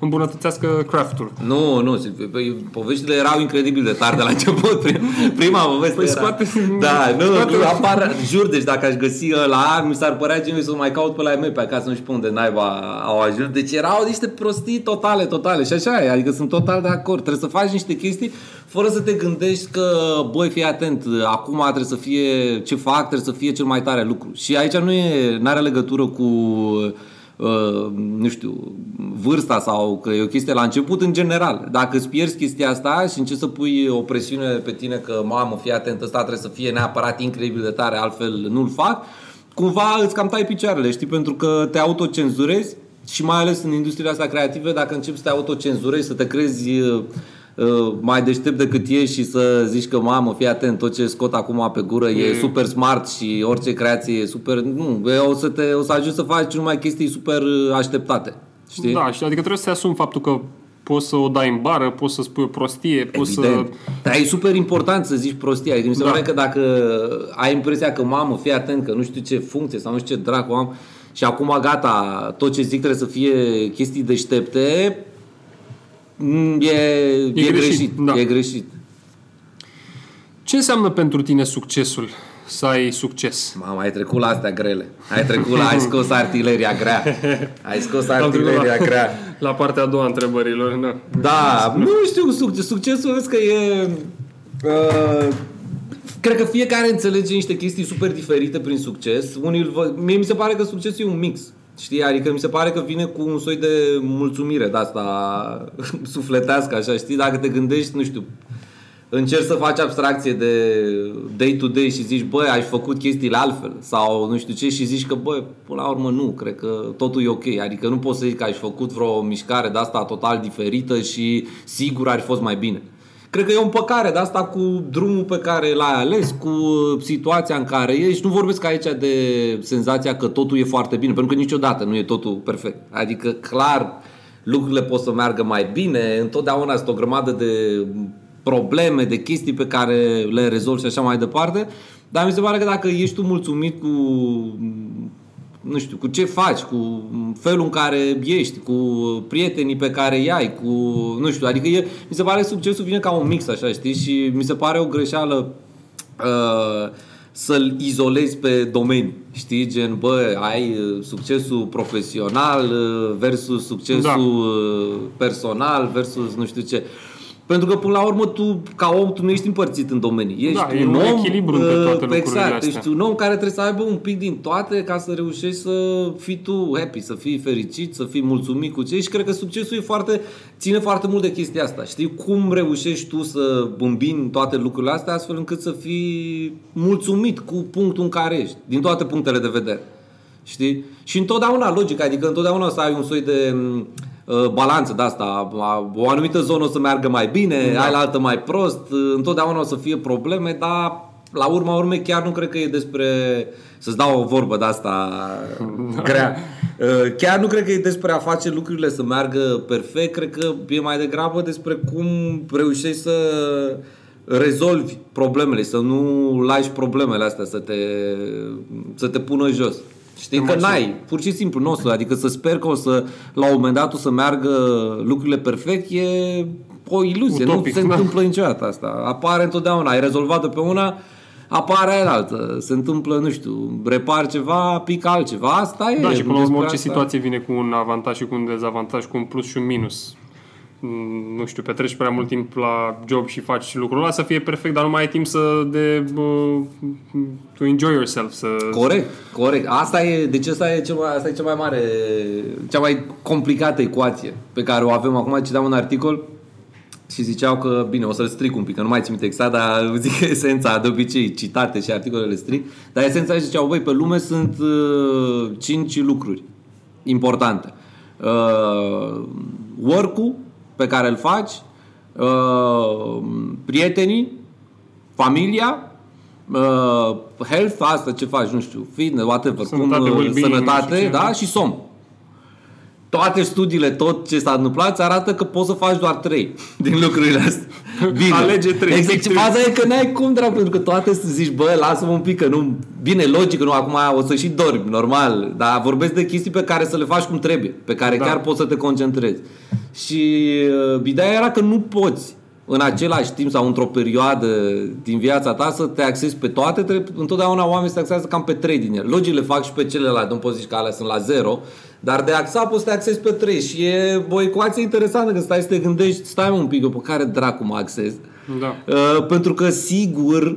îmbunătățească craftul. Nu, nu, păi, poveștile erau incredibil de tare de la început. Prim- Prima poveste Păi era... scoate- Da, nu, scoate- nu, apar, jur, deci dacă aș găsi ăla, mi s-ar părea genul să mai caut pe la ei mei pe acasă, nu știu pe unde naiba au ajuns. Deci erau niște prostii totale, totale. Și așa e, adică sunt total de acord. Trebuie să faci niște chestii fără să te gândești că, băi, fii atent, acum trebuie să fie, ce fac, trebuie să fie cel mai tare lucru. Și aici nu e, n-are legătură cu uh, nu știu, vârsta sau că e o chestie la început în general. Dacă îți pierzi chestia asta și începi să pui o presiune pe tine că, mamă, fii atent, ăsta trebuie să fie neapărat incredibil de tare, altfel nu-l fac, cumva îți cam tai picioarele, știi, pentru că te autocenzurezi și mai ales în industria asta creativă, dacă începi să te autocenzurezi, să te crezi uh, uh, mai deștept decât ești și să zici că mamă, fii atent, tot ce scot acum pe gură e super smart și orice creație e super... Nu, e, o să, te, o să ajungi să faci numai chestii super uh, așteptate. Știi? Da, și adică trebuie să-ți asumi faptul că poți să o dai în bară, poți să spui o prostie, poți să... Evident. Dar e super important să zici prostia. Adică mi se Da. pare că dacă ai impresia că mamă, fii atent că nu știu ce funcție sau nu știu ce dracu am și acum gata, tot ce zic trebuie să fie chestii deștepte, mm, e, e, greșit, greșit. da. E greșit. Ce înseamnă pentru tine succesul? Să ai succes? Mamă, ai trecut la astea grele. Ai trecut la, ai scos artileria grea. Ai scos artileria la, grea. la partea a doua a întrebărilor. Da. Da, nu știu, succes, succesul vezi că e... Uh, cred că fiecare înțelege niște chestii super diferite prin succes. Unii îl văd, mie mi se pare că succesul e un mix. Știi? Adică mi se pare că vine cu un soi de mulțumire de asta sufletească, așa, știi? Dacă te gândești, nu știu, încerci să faci abstracție de day to day și zici, băi, ai făcut chestiile altfel sau nu știu ce și zici că, băi, până la urmă nu, cred că totul e ok. Adică nu poți să zici că ai făcut vreo mișcare de asta total diferită și sigur ar fi fost mai bine. Cred că e o împăcare de asta cu drumul pe care l-ai ales, cu situația în care ești. Nu vorbesc aici de senzația că totul e foarte bine, pentru că niciodată nu e totul perfect. Adică, clar, lucrurile pot să meargă mai bine, întotdeauna sunt o grămadă de probleme, de chestii pe care le rezolvi și așa mai departe, dar mi se pare că dacă ești tu mulțumit cu nu știu, cu ce faci, cu felul în care ești, cu prietenii pe care îi ai, cu, nu știu, adică e, mi se pare succesul vine ca un mix, așa, știi, și mi se pare o greșeală uh, să-l izolezi pe domenii, știi, gen, bă, ai uh, succesul profesional uh, versus succesul da. Uh, personal versus nu știu ce. Pentru că, până la urmă, tu, ca om, tu nu ești împărțit în domenii. Ești da, un, e un om, echilibru între toate lucrurile exact, astea. ești un om care trebuie să aibă un pic din toate ca să reușești să fii tu happy, să fii fericit, să fii mulțumit cu ce și cred că succesul e foarte, ține foarte mult de chestia asta. Știi cum reușești tu să îmbini toate lucrurile astea astfel încât să fii mulțumit cu punctul în care ești, din toate punctele de vedere. Știi? Și întotdeauna logic, adică întotdeauna o să ai un soi de uh, balanță de asta. O anumită zonă o să meargă mai bine, da. ai la altă mai prost, uh, întotdeauna o să fie probleme, dar la urma urmei chiar nu cred că e despre să-ți dau o vorbă de asta grea. Uh, Chiar nu cred că e despre a face lucrurile să meargă perfect, cred că e mai degrabă despre cum reușești să rezolvi problemele, să nu lași problemele astea să te, să te pună jos. Știi că n-ai, pur și simplu nu o să, adică să sper că o să, la un moment dat o să meargă lucrurile perfect, e o iluzie, Utopic, nu se da. întâmplă niciodată asta. Apare întotdeauna, ai rezolvat-o pe una, apare aia altă, se întâmplă, nu știu, repar ceva, pică altceva, asta e. Da, și până la urmă despre orice asta. situație vine cu un avantaj și cu un dezavantaj, cu un plus și un minus. Mm, Nu știu, petreci prea mult timp la job și faci lucrul ăla să fie perfect, dar nu mai ai timp să de uh, to enjoy yourself, să Corect, corect. Asta e, deci asta e, cel mai, asta e cea mai mare, cea mai complicată ecuație pe care o avem acum. Citeam un articol și ziceau că, bine, o să-l stric un pic, că nu mai țin minte exact, dar zic esența, de obicei, citate și articolele stric, dar esența ziceau, băi, pe lume sunt uh, cinci lucruri importante. Uh, work-ul pe care îl faci, uh, prietenii, familia, uh, health, asta ce faci, nu știu, fitness, whatever, Sănătate, cum, uh, well-being, nu sănătate, știu ce, da, da. și somn. Toate studiile, tot ce s-a întâmplat, îți arată că poți să faci doar trei din lucrurile astea. Bine. Alege trei. Exact. Trei. Faza e că n-ai cum, dracu, pentru că toate să zici, bă, lasă-mă un pic, că nu... Bine, logic, că nu, acum o să și dormi, normal, dar vorbesc de chestii pe care să le faci cum trebuie, pe care Da. chiar poți să te concentrezi. Și uh, ideea era că nu poți în același timp sau într-o perioadă din viața ta să te axezi pe toate, trebuie, întotdeauna oamenii se axează cam pe trei din ele. Logic le fac și pe celelalte, nu poți zici că alea sunt la zero, dar de axa poți să te axezi pe trei și e o ecuație interesantă când stai să te gândești, stai mă un pic, eu pe care dracu mă axez? Da. Uh, pentru că sigur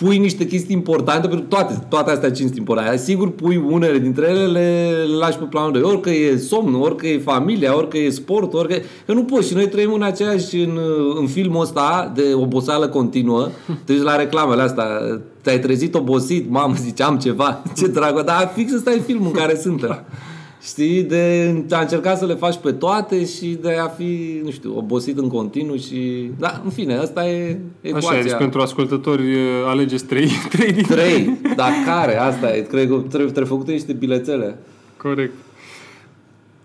pui niște chestii importante, pentru că toate, toate astea cinci sunt importante. Sigur pui unele dintre ele, le lași pe planul 2. Orică e somnul, orică e familia, orică e sport, orică... Că nu poți. Și noi trăim în aceeași, în, în filmul ăsta de oboseală continuă. Te duci la reclamele astea. Te-ai trezit obosit, mamă, zice, am ceva. Ce dragă. Dar fix ăsta e filmul în care suntem. Știi, de a încerca să le faci pe toate și de a fi, nu știu, obosit în continuu și... Da, în fine, asta e ecuația. Așa e, deci pentru ascultători uh, alegeți trei, trei din Trei, dar care? Asta e, cred că trebuie, trebuie făcute niște bilețele. Corect.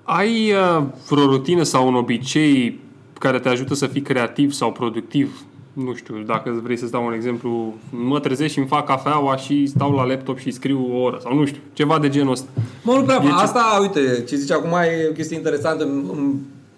Ai uh, vreo rutină sau un obicei care te ajută să fii creativ sau productiv? Nu știu, dacă vrei să-ți dau un exemplu, mă trezesc și îmi fac cafeaua și stau la laptop și scriu o oră sau nu știu, ceva de genul ăsta. Mă, nu prea, E ce- asta, uite, ce zice acum e o chestie interesantă. M-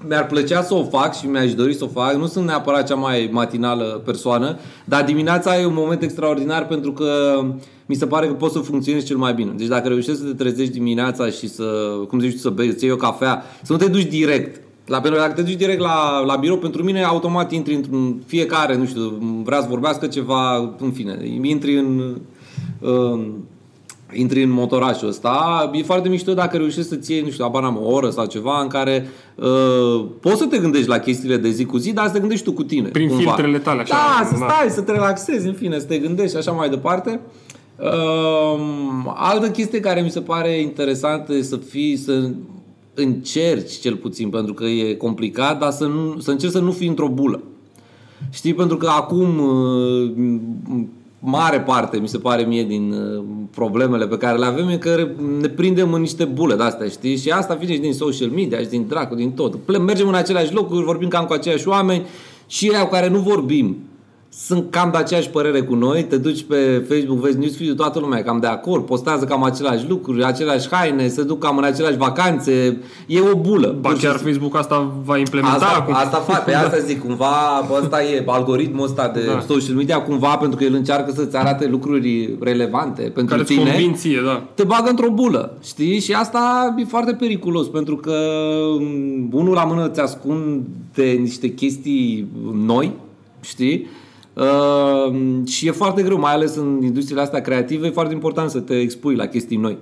Mi-ar plăcea să o fac și mi-aș dori să o fac. Nu sunt neapărat cea mai matinală persoană, dar dimineața e un moment extraordinar pentru că mi se pare că poți să funcționezi cel mai bine. Deci dacă reușești să te trezești dimineața și să, cum zici tu, să bei, să iei o cafea, să nu te duci direct. La, pentru că dacă te duci direct la, la birou, pentru mine automat intri într-un fiecare, nu știu, vrea să vorbească ceva, în fine, intri în, în intri în motorașul ăsta, e foarte mișto dacă reușești să-ți iei, nu știu, abar n-am, o oră sau ceva în care uh, poți să te gândești la chestiile de zi cu zi, dar să te gândești tu cu tine. Prin cumva. filtrele tale, așa, Da, să da. stai, să te relaxezi, în fine, să te gândești și așa mai departe. Uh, altă chestie care mi se pare interesantă e să fii, să încerci cel puțin, pentru că e complicat, dar să, nu, să încerci să nu fii într-o bulă. Știi, pentru că acum uh, mare parte, mi se pare mie, din uh, problemele pe care le avem e că ne prindem în niște bule de-astea, știi? Și asta vine și din social media, și din dracu, din tot. Mergem în aceleași locuri, vorbim cam cu aceiași oameni și ei cu care nu vorbim sunt cam de aceeași părere cu noi, te duci pe Facebook, vezi newsfeed toată lumea e cam de acord, postează cam aceleași lucruri, aceleași haine, se duc cam în aceleași vacanțe, e o bulă. Ba chiar Facebook asta va implementa asta, acum. Asta fac, pe asta zic, cumva, ăsta e algoritmul ăsta de da. social media, cumva, pentru că el încearcă să-ți arate lucruri relevante pentru Care tine. convinție, da. Te bagă într-o bulă, știi? Și asta e foarte periculos, pentru că mm, unul la mână ți ascunde niște chestii noi, știi? Uh, și e foarte greu, mai ales în industriile astea creative, e foarte important să te expui la chestii noi.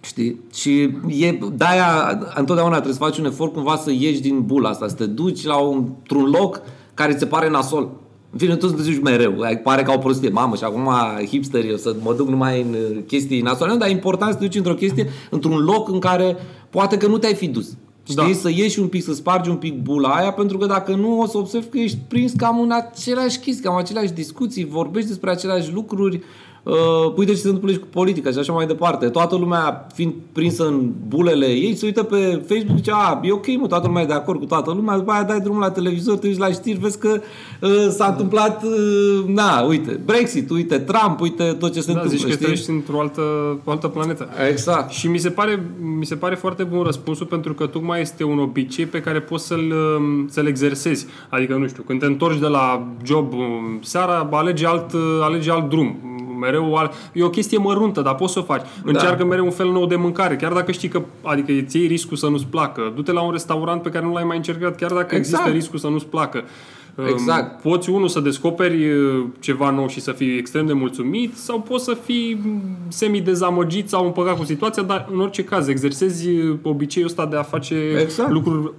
Știi? Și e, de-aia întotdeauna trebuie să faci un efort cumva să ieși din bula asta, să te duci la un, într-un loc care ți se pare nasol. În fine, tu să te duci mereu. Pare ca o prostie. Mamă, și acum hipster, eu să mă duc numai în chestii nasoale. Dar e important să te duci într-o chestie, într-un loc în care poate că nu te-ai fi dus. Știi? Da. Să ieși un pic, să spargi un pic bula aia, pentru că dacă nu o să observi că ești prins cam în aceleași chestii, cam aceleași discuții, vorbești despre aceleași lucruri, Uh, uite ce se întâmplă și cu politica și așa mai departe. Toată lumea fiind prinsă în bulele ei, se uită pe Facebook și zice, a, e ok, mă, toată lumea e de acord cu toată lumea, după aia dai drumul la televizor, te uiți la știri, vezi că uh, s-a întâmplat, uh, na, uite, Brexit, uite, Trump, uite tot ce se da, întâmplă. Zici că trăiești într-o altă, o altă planetă. Exact. Și mi se, pare, mi se pare foarte bun răspunsul pentru că tocmai este un obicei pe care poți să-l, um, să-l exersezi. Adică, nu știu, când te întorci de la job um, seara, alegi alt, alegi alt drum mereu al... e o chestie măruntă, dar poți să o faci. Da. Încearcă mereu un fel nou de mâncare, chiar dacă știi că, adică îți iei riscul să nu-ți placă. Du-te la un restaurant pe care nu l-ai mai încercat, chiar dacă exact. există riscul să nu-ți placă. Exact. Poți, unul, să descoperi uh, ceva nou și să fii extrem de mulțumit sau poți să fii semi-dezamăgit sau împăcat cu situația, dar în orice caz exersezi uh, obiceiul ăsta de a face exact. lucruri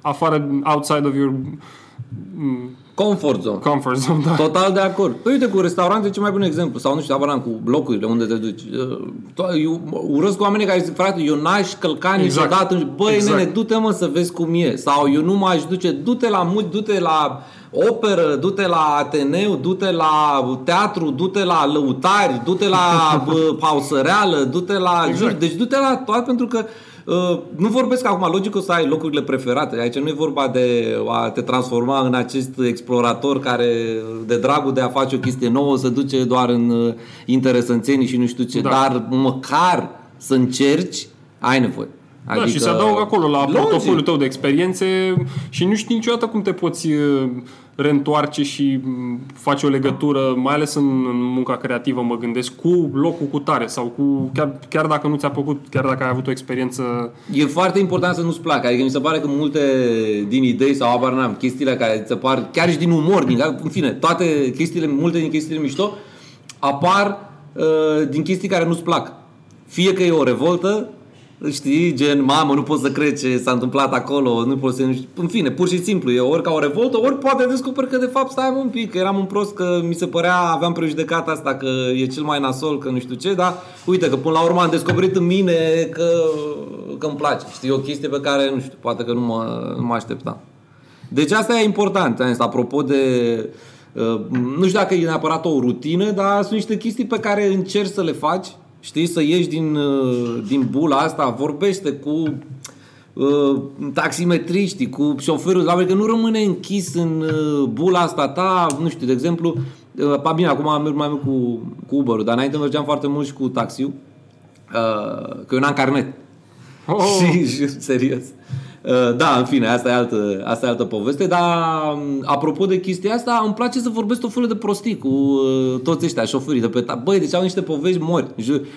afară, outside of your mm, Comfort zone. Comfort zone, da. Total de acord. Păi uite, cu restaurante ce mai bun exemplu. Sau nu știu, avaram cu blocurile unde te duci. Eu urăsc cu oamenii care zic, frate, eu n-aș călca exact. niciodată. Băi, exact. nene, du-te mă să vezi cum e. Sau eu nu m-aș duce, du-te la mult, du-te la operă, du-te la Ateneu, du-te la teatru, du-te la lăutari, du-te la pausăreală, du-te la... Exact. Jur, deci du-te la toate pentru că Uh, nu vorbesc acum, logic o să ai locurile preferate. Aici nu e vorba de a te transforma în acest explorator care, de dragul de a face o chestie nouă, se duce doar în uh, interesanțenii și nu știu ce, da. dar măcar să încerci, ai nevoie. Adică, da, și se adaugă acolo la logic. portofoliul tău de experiențe și nu știi niciodată cum te poți uh, reîntoarce și mm, face o legătură, mai ales în, în munca creativă, mă gândesc, cu locul cu tare sau cu, chiar, chiar dacă nu ți-a plăcut, chiar dacă ai avut o experiență... E foarte important să nu-ți placă, adică mi se pare că multe din idei sau abar n-am, chestiile care ți par, chiar și din umor, din, în fine, toate chestiile, multe din chestiile mișto, apar uh, din chestii care nu-ți plac. Fie că e o revoltă, Știi, gen, mamă, nu pot să cred ce s-a întâmplat acolo, nu pot să... În fine, pur și simplu, e ori ca o revoltă, ori poate descoperi că de fapt stai un pic, că eram un prost, că mi se părea, aveam prejudecata asta, că e cel mai nasol, că nu știu ce, dar uite că până la urmă am descoperit în mine că, că îmi place. Știi, o chestie pe care, nu știu, poate că nu mă, nu mă așteptam. Deci asta e important, asta, apropo de... Uh, nu știu dacă e neapărat o rutină, dar sunt niște chestii pe care încerci să le faci Știi, să ieși din, uh, din bula asta, vorbește cu uh, taximetriștii, cu șoferul, la că nu rămâne închis în uh, bula asta ta, nu știu, de exemplu, uh, pa bine, acum merg mai mult cu, cu Uber-ul, dar înainte mergeam foarte mult și cu taxiul, uh, că eu n-am carnet. Oh. și, serios. Uh, da, în fine, asta e altă, asta e altă poveste, dar um, apropo de chestia asta, îmi place să vorbesc o felul de prostii cu uh, toți ăștia, șoferii de pe ta. Băi, deci au niște povești mori.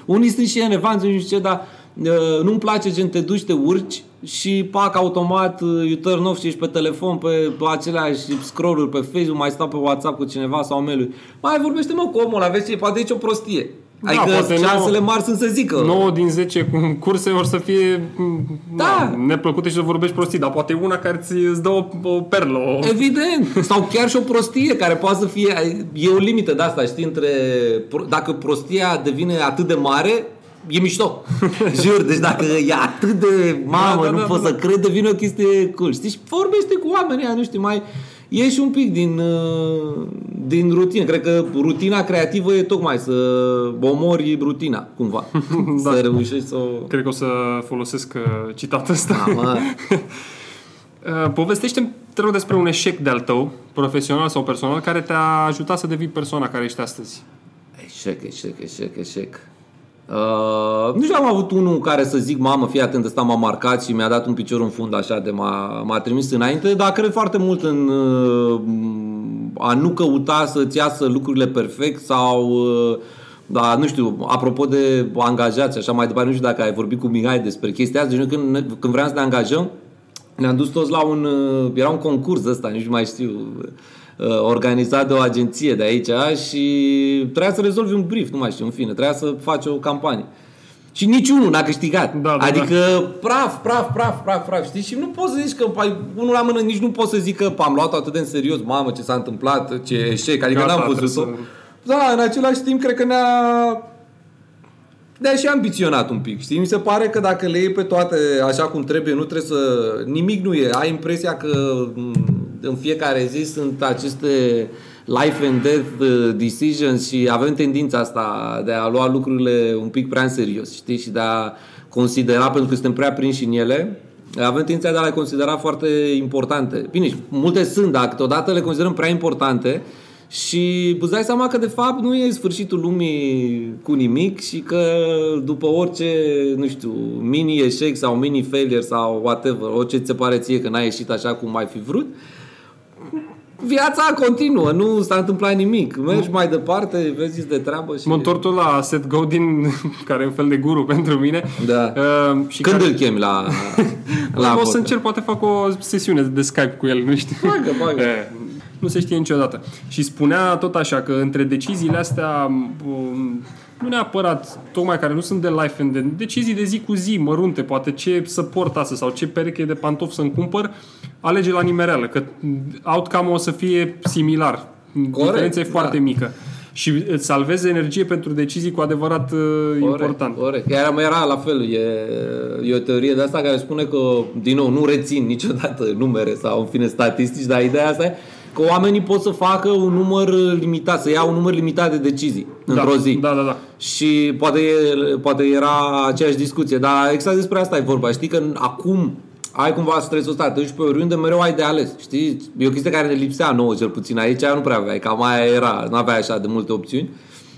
Unii sunt și enervanți, nu știu ce, dar uh, nu-mi place gen te duci, te urci și pac automat you turn off și ești pe telefon pe, pe aceleași scroll-uri pe Facebook, mai stau pe WhatsApp cu cineva sau mail Mai vorbește mă cu omul ăla, vezi ce, poate e o prostie. Da, adică șansele mari sunt să zică. 9 din 10 curse vor să fie da. Na, neplăcute și să vorbești prostii, dar poate una care ți, îți dă o, o perlă. O... Evident. Sau chiar și o prostie care poate să fie... E o limită de asta, știi, între... Dacă prostia devine atât de mare, e mișto. Jur, deci dacă e atât de mamă, da, da, nu da, pot da, să da. cred, devine o chestie cool. Știi, și vorbește cu oamenii nu știu, mai ieși un pic din, uh, din rutină. Cred că rutina creativă e tocmai să omori rutina, cumva. Da. Să reușești să o... Cred că o să folosesc uh, citatul ăsta. Da, mă. Uh, Povestește-mi, te rog, despre un eșec de-al tău, profesional sau personal, care te-a ajutat să devii persoana care ești astăzi. Eșec, eșec, eșec, eșec. Uh, nu știu, am avut unul care să zic, mamă, fii atent, ăsta m-a marcat și mi-a dat un picior în fund așa de m-a, m-a trimis înainte, dar cred foarte mult în uh, a nu căuta să-ți iasă lucrurile perfect sau, uh, da, nu știu, apropo de angajați, așa mai departe, nu știu dacă ai vorbit cu Mihai despre chestia asta, deci noi când, ne- când vreau să ne angajăm, ne-am dus toți la un, uh, era un concurs ăsta, nici nu mai știu, uh, organizat de o agenție de aici și trebuia să rezolvi un brief, nu mai știu, în fine, trebuia să faci o campanie. Și niciunul n-a câștigat. Da, da, adică praf, praf, praf, praf, praf, știi? Și nu poți să zici că ai unul la mână, nici nu poți să zic că am luat atât de în serios, mamă, ce s-a întâmplat, ce eșec, adică Gata, n-am trebuie văzut-o. să- Da, în același timp, cred că ne-a de-aia și ambiționat un pic, știi? Mi se pare că dacă le iei pe toate așa cum trebuie, nu trebuie să... Nimic nu e. Ai impresia că m, în fiecare zi sunt aceste life and death uh, decisions și avem tendința asta de a lua lucrurile un pic prea în serios, știi? Și de a considera, pentru că suntem prea prinși în ele, avem tendința de a le considera foarte importante. Bine, și multe sunt, dar câteodată le considerăm prea importante și îți dai seama că de fapt nu e sfârșitul lumii cu nimic și că după orice, nu știu, mini eșec sau mini failure sau whatever, orice ți se pare ție că n-a ieșit așa cum ai fi vrut, viața continuă, nu s-a întâmplat nimic. Mergi mai departe, vezi de treabă și... Mă întorc tot la Seth Godin, care e un fel de guru pentru mine. Da. Uh, și Când care... îl chemi la... La o să podcast? încerc, poate fac o sesiune de Skype cu el, nu știu. Bagă, bagă. E, nu se știe niciodată. Și spunea tot așa că între deciziile astea, um, nu neapărat, tocmai care nu sunt de life and death, decizii de zi cu zi, mărunte, poate ce să port astăzi sau ce pereche de pantofi să-mi cumpăr, alege la nimereală, că outcome o să fie similar. Diferența e da. foarte mică. Și îți salvezi energie pentru decizii cu adevărat uh, important. Corect. Iar mai era la fel, e, e o teorie de asta care spune că, din nou, nu rețin niciodată numere sau, în fine, statistici, dar ideea asta e că oamenii pot să facă un număr limitat, să ia un număr limitat de decizii într-o zi. Da, da, da. Și poate, e- poate era aceeași discuție, dar exact despre asta e vorba. Știi că acum ai cumva stresul ăsta, te duci pe oriunde, mereu ai de ales. Știi? E o chestie care ne lipsea nouă, cel puțin aici, nu prea aveai, cam aia era, nu aveai așa de multe opțiuni.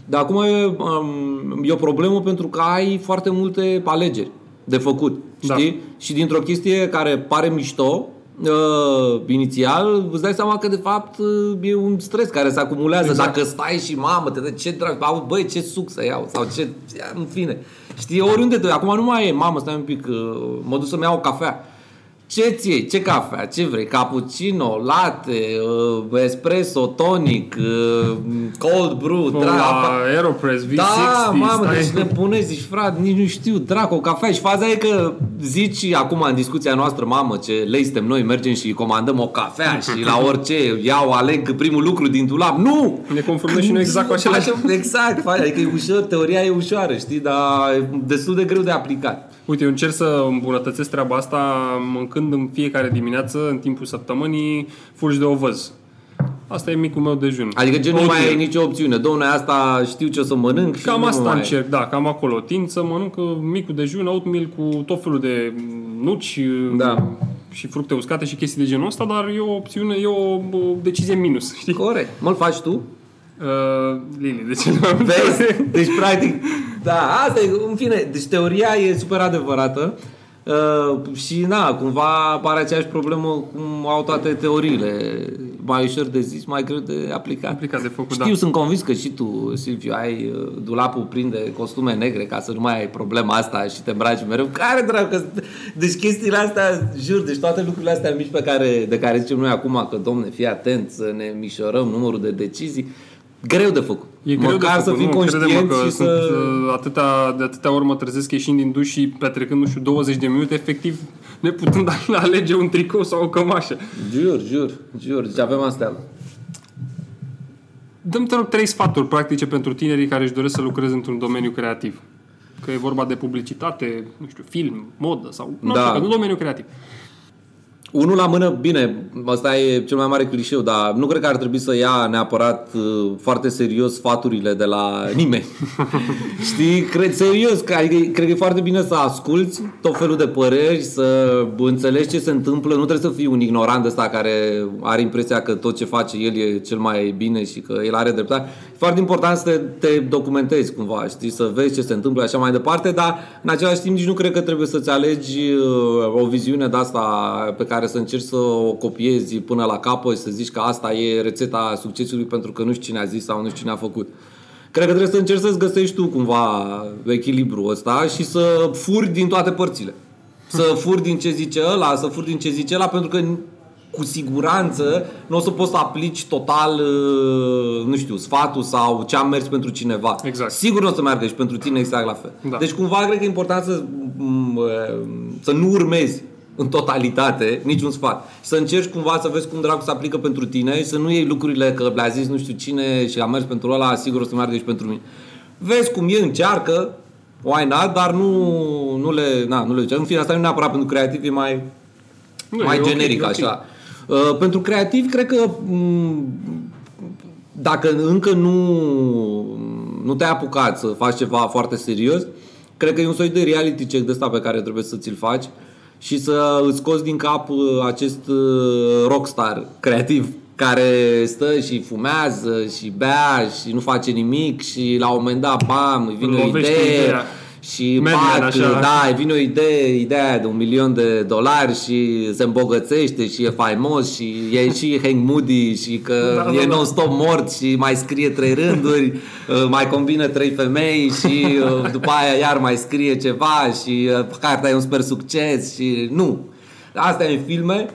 Dar acum e, um, e o problemă pentru că ai foarte multe alegeri de făcut, Da. știi? Și dintr-o chestie care pare mișto, uh, inițial, îți dai seama că de fapt uh, e un stres care se acumulează. Exact. Dacă stai și mamă, te dă ce drag, au, băi, ce suc să iau sau ce, în fine. Știi, oriunde te Acum nu mai e, mamă, stai un pic, uh, mă duc să-mi iau o cafea. Ce ți Ce cafea? Ce vrei? Cappuccino, latte, uh, espresso, tonic, uh, cold brew, O, drag, apa- la Aeropress, V60, da, mamă, stai- deci ne puneți, zici, frate, nici nu știu, dracu, o cafea. Și faza e că zici acum în discuția noastră, mamă, ce lei suntem noi, mergem și comandăm o cafea și la orice iau, aleg primul lucru din dulap. Nu! Ne confruntăm și noi exact cu același. Facem- Exact, faci, adică e ușor, teoria e ușoară, știi, dar e destul de greu de aplicat. Uite, eu încerc să îmbunătățesc treaba asta mâncând în fiecare dimineață, în timpul săptămânii, fulgi de ovăz. Asta e micul meu dejun. Adică gen nu Oatmeal. mai ai nicio opțiune. Domne, asta știu ce o să mănânc și Cam nu asta mai... încerc, da, cam acolo. Tind să mănânc uh, micul dejun, oatmeal cu tot felul de nuci uh, Da. și fructe uscate și chestii de genul ăsta, dar e o opțiune, e o, o decizie minus, știi? Corect. Mă-l faci tu? Uh, Lili, de ce nu? Vezi? Deci, practic, da, asta e, în fine, deci teoria e super adevărată uh, și, na, cumva apare aceeași problemă cum au toate teoriile. Mai ușor de zis, mai greu de aplicat. Aplicat de făcut, Știu, da. sunt convins că și tu, Silviu, ai uh, dulapul plin de costume negre ca să nu mai ai problema asta și te îmbraci mereu. Care dracu? că- Deci chestiile astea, jur, deci toate lucrurile astea mici pe care, de care zicem noi acum că, domne, fii atent să ne mișorăm numărul de decizii, greu de făcut. E greu Măcar de să făcut, fii nu, conștient crede-mă că și sunt, să... uh, atâta, de atâtea ori mă trezesc ieșind din duș și petrecând, nu știu, 20 de minute, efectiv, neputând alege un tricou sau o cămașă. Jur, jur, jur, deci avem astea. Dăm, te rog, trei sfaturi practice pentru tinerii care își doresc să lucreze într-un domeniu creativ. Că e vorba de publicitate, nu știu, film, modă sau... Nu Da. știu, că nu domeniu creativ. Unul la mână, bine, ăsta e cel mai mare clișeu, dar nu cred că ar trebui să ia neapărat uh, foarte serios sfaturile de la nimeni. Știi? Cred serios, că, adică, cred că e foarte bine să asculți tot felul de păreri, să înțelegi ce se întâmplă. Nu trebuie să fii un ignorant ăsta care are impresia că tot ce face el e cel mai bine și că el are dreptate. E foarte important să te, te documentezi cumva, știi? Să vezi ce se întâmplă așa mai departe, dar în același timp nici nu cred că trebuie să-ți alegi uh, o viziune de asta pe care să încerci să o copiezi până la capăt și să zici că asta e rețeta succesului pentru că nu știu cine a zis sau nu știu cine a făcut. Cred că trebuie să încerci să-ți găsești tu cumva echilibrul ăsta și să furi din toate părțile. Să furi din ce zice ăla, să furi din ce zice ăla, pentru că cu siguranță nu o să poți să aplici total, uh, nu știu, sfatul sau ce am mers pentru cineva. Exact. Sigur nu o să meargă și pentru tine exact la fel. Da. Deci cumva cred că e important să, m, uh, să nu urmezi în totalitate niciun sfat. Și să încerci cumva să vezi cum dracu se aplică pentru tine și să nu iei lucrurile că le-a zis nu știu cine și a mers pentru ăla, sigur o să meargă și pentru mine. Vezi cum e, încearcă, why not, dar nu, nu le, na, nu le În fine, asta nu e neapărat pentru creativ, e mai, Nu, mai e ok, generic e ok. așa. Uh, pentru creativ, cred că m, dacă încă nu, nu te-ai apucat să faci ceva foarte serios, cred că e un soi de reality check de ăsta pe care trebuie să ți-l faci și să îți scoți din cap uh, acest uh, rockstar creativ care stă și fumează și bea și nu face nimic și la un moment dat, bam, îi vine o Lovește idee ideea. Și Madman, pac, așa. da, îi vine o idee, ideea aia de un milion de dolari și se îmbogățește și e faimos și e și Hank Moody și că Da, da, e da. non-stop mort și mai scrie trei rânduri, uh, mai combină trei femei și uh, după aia iar mai scrie ceva și uh, cartea e un super succes și nu. Asta e în filme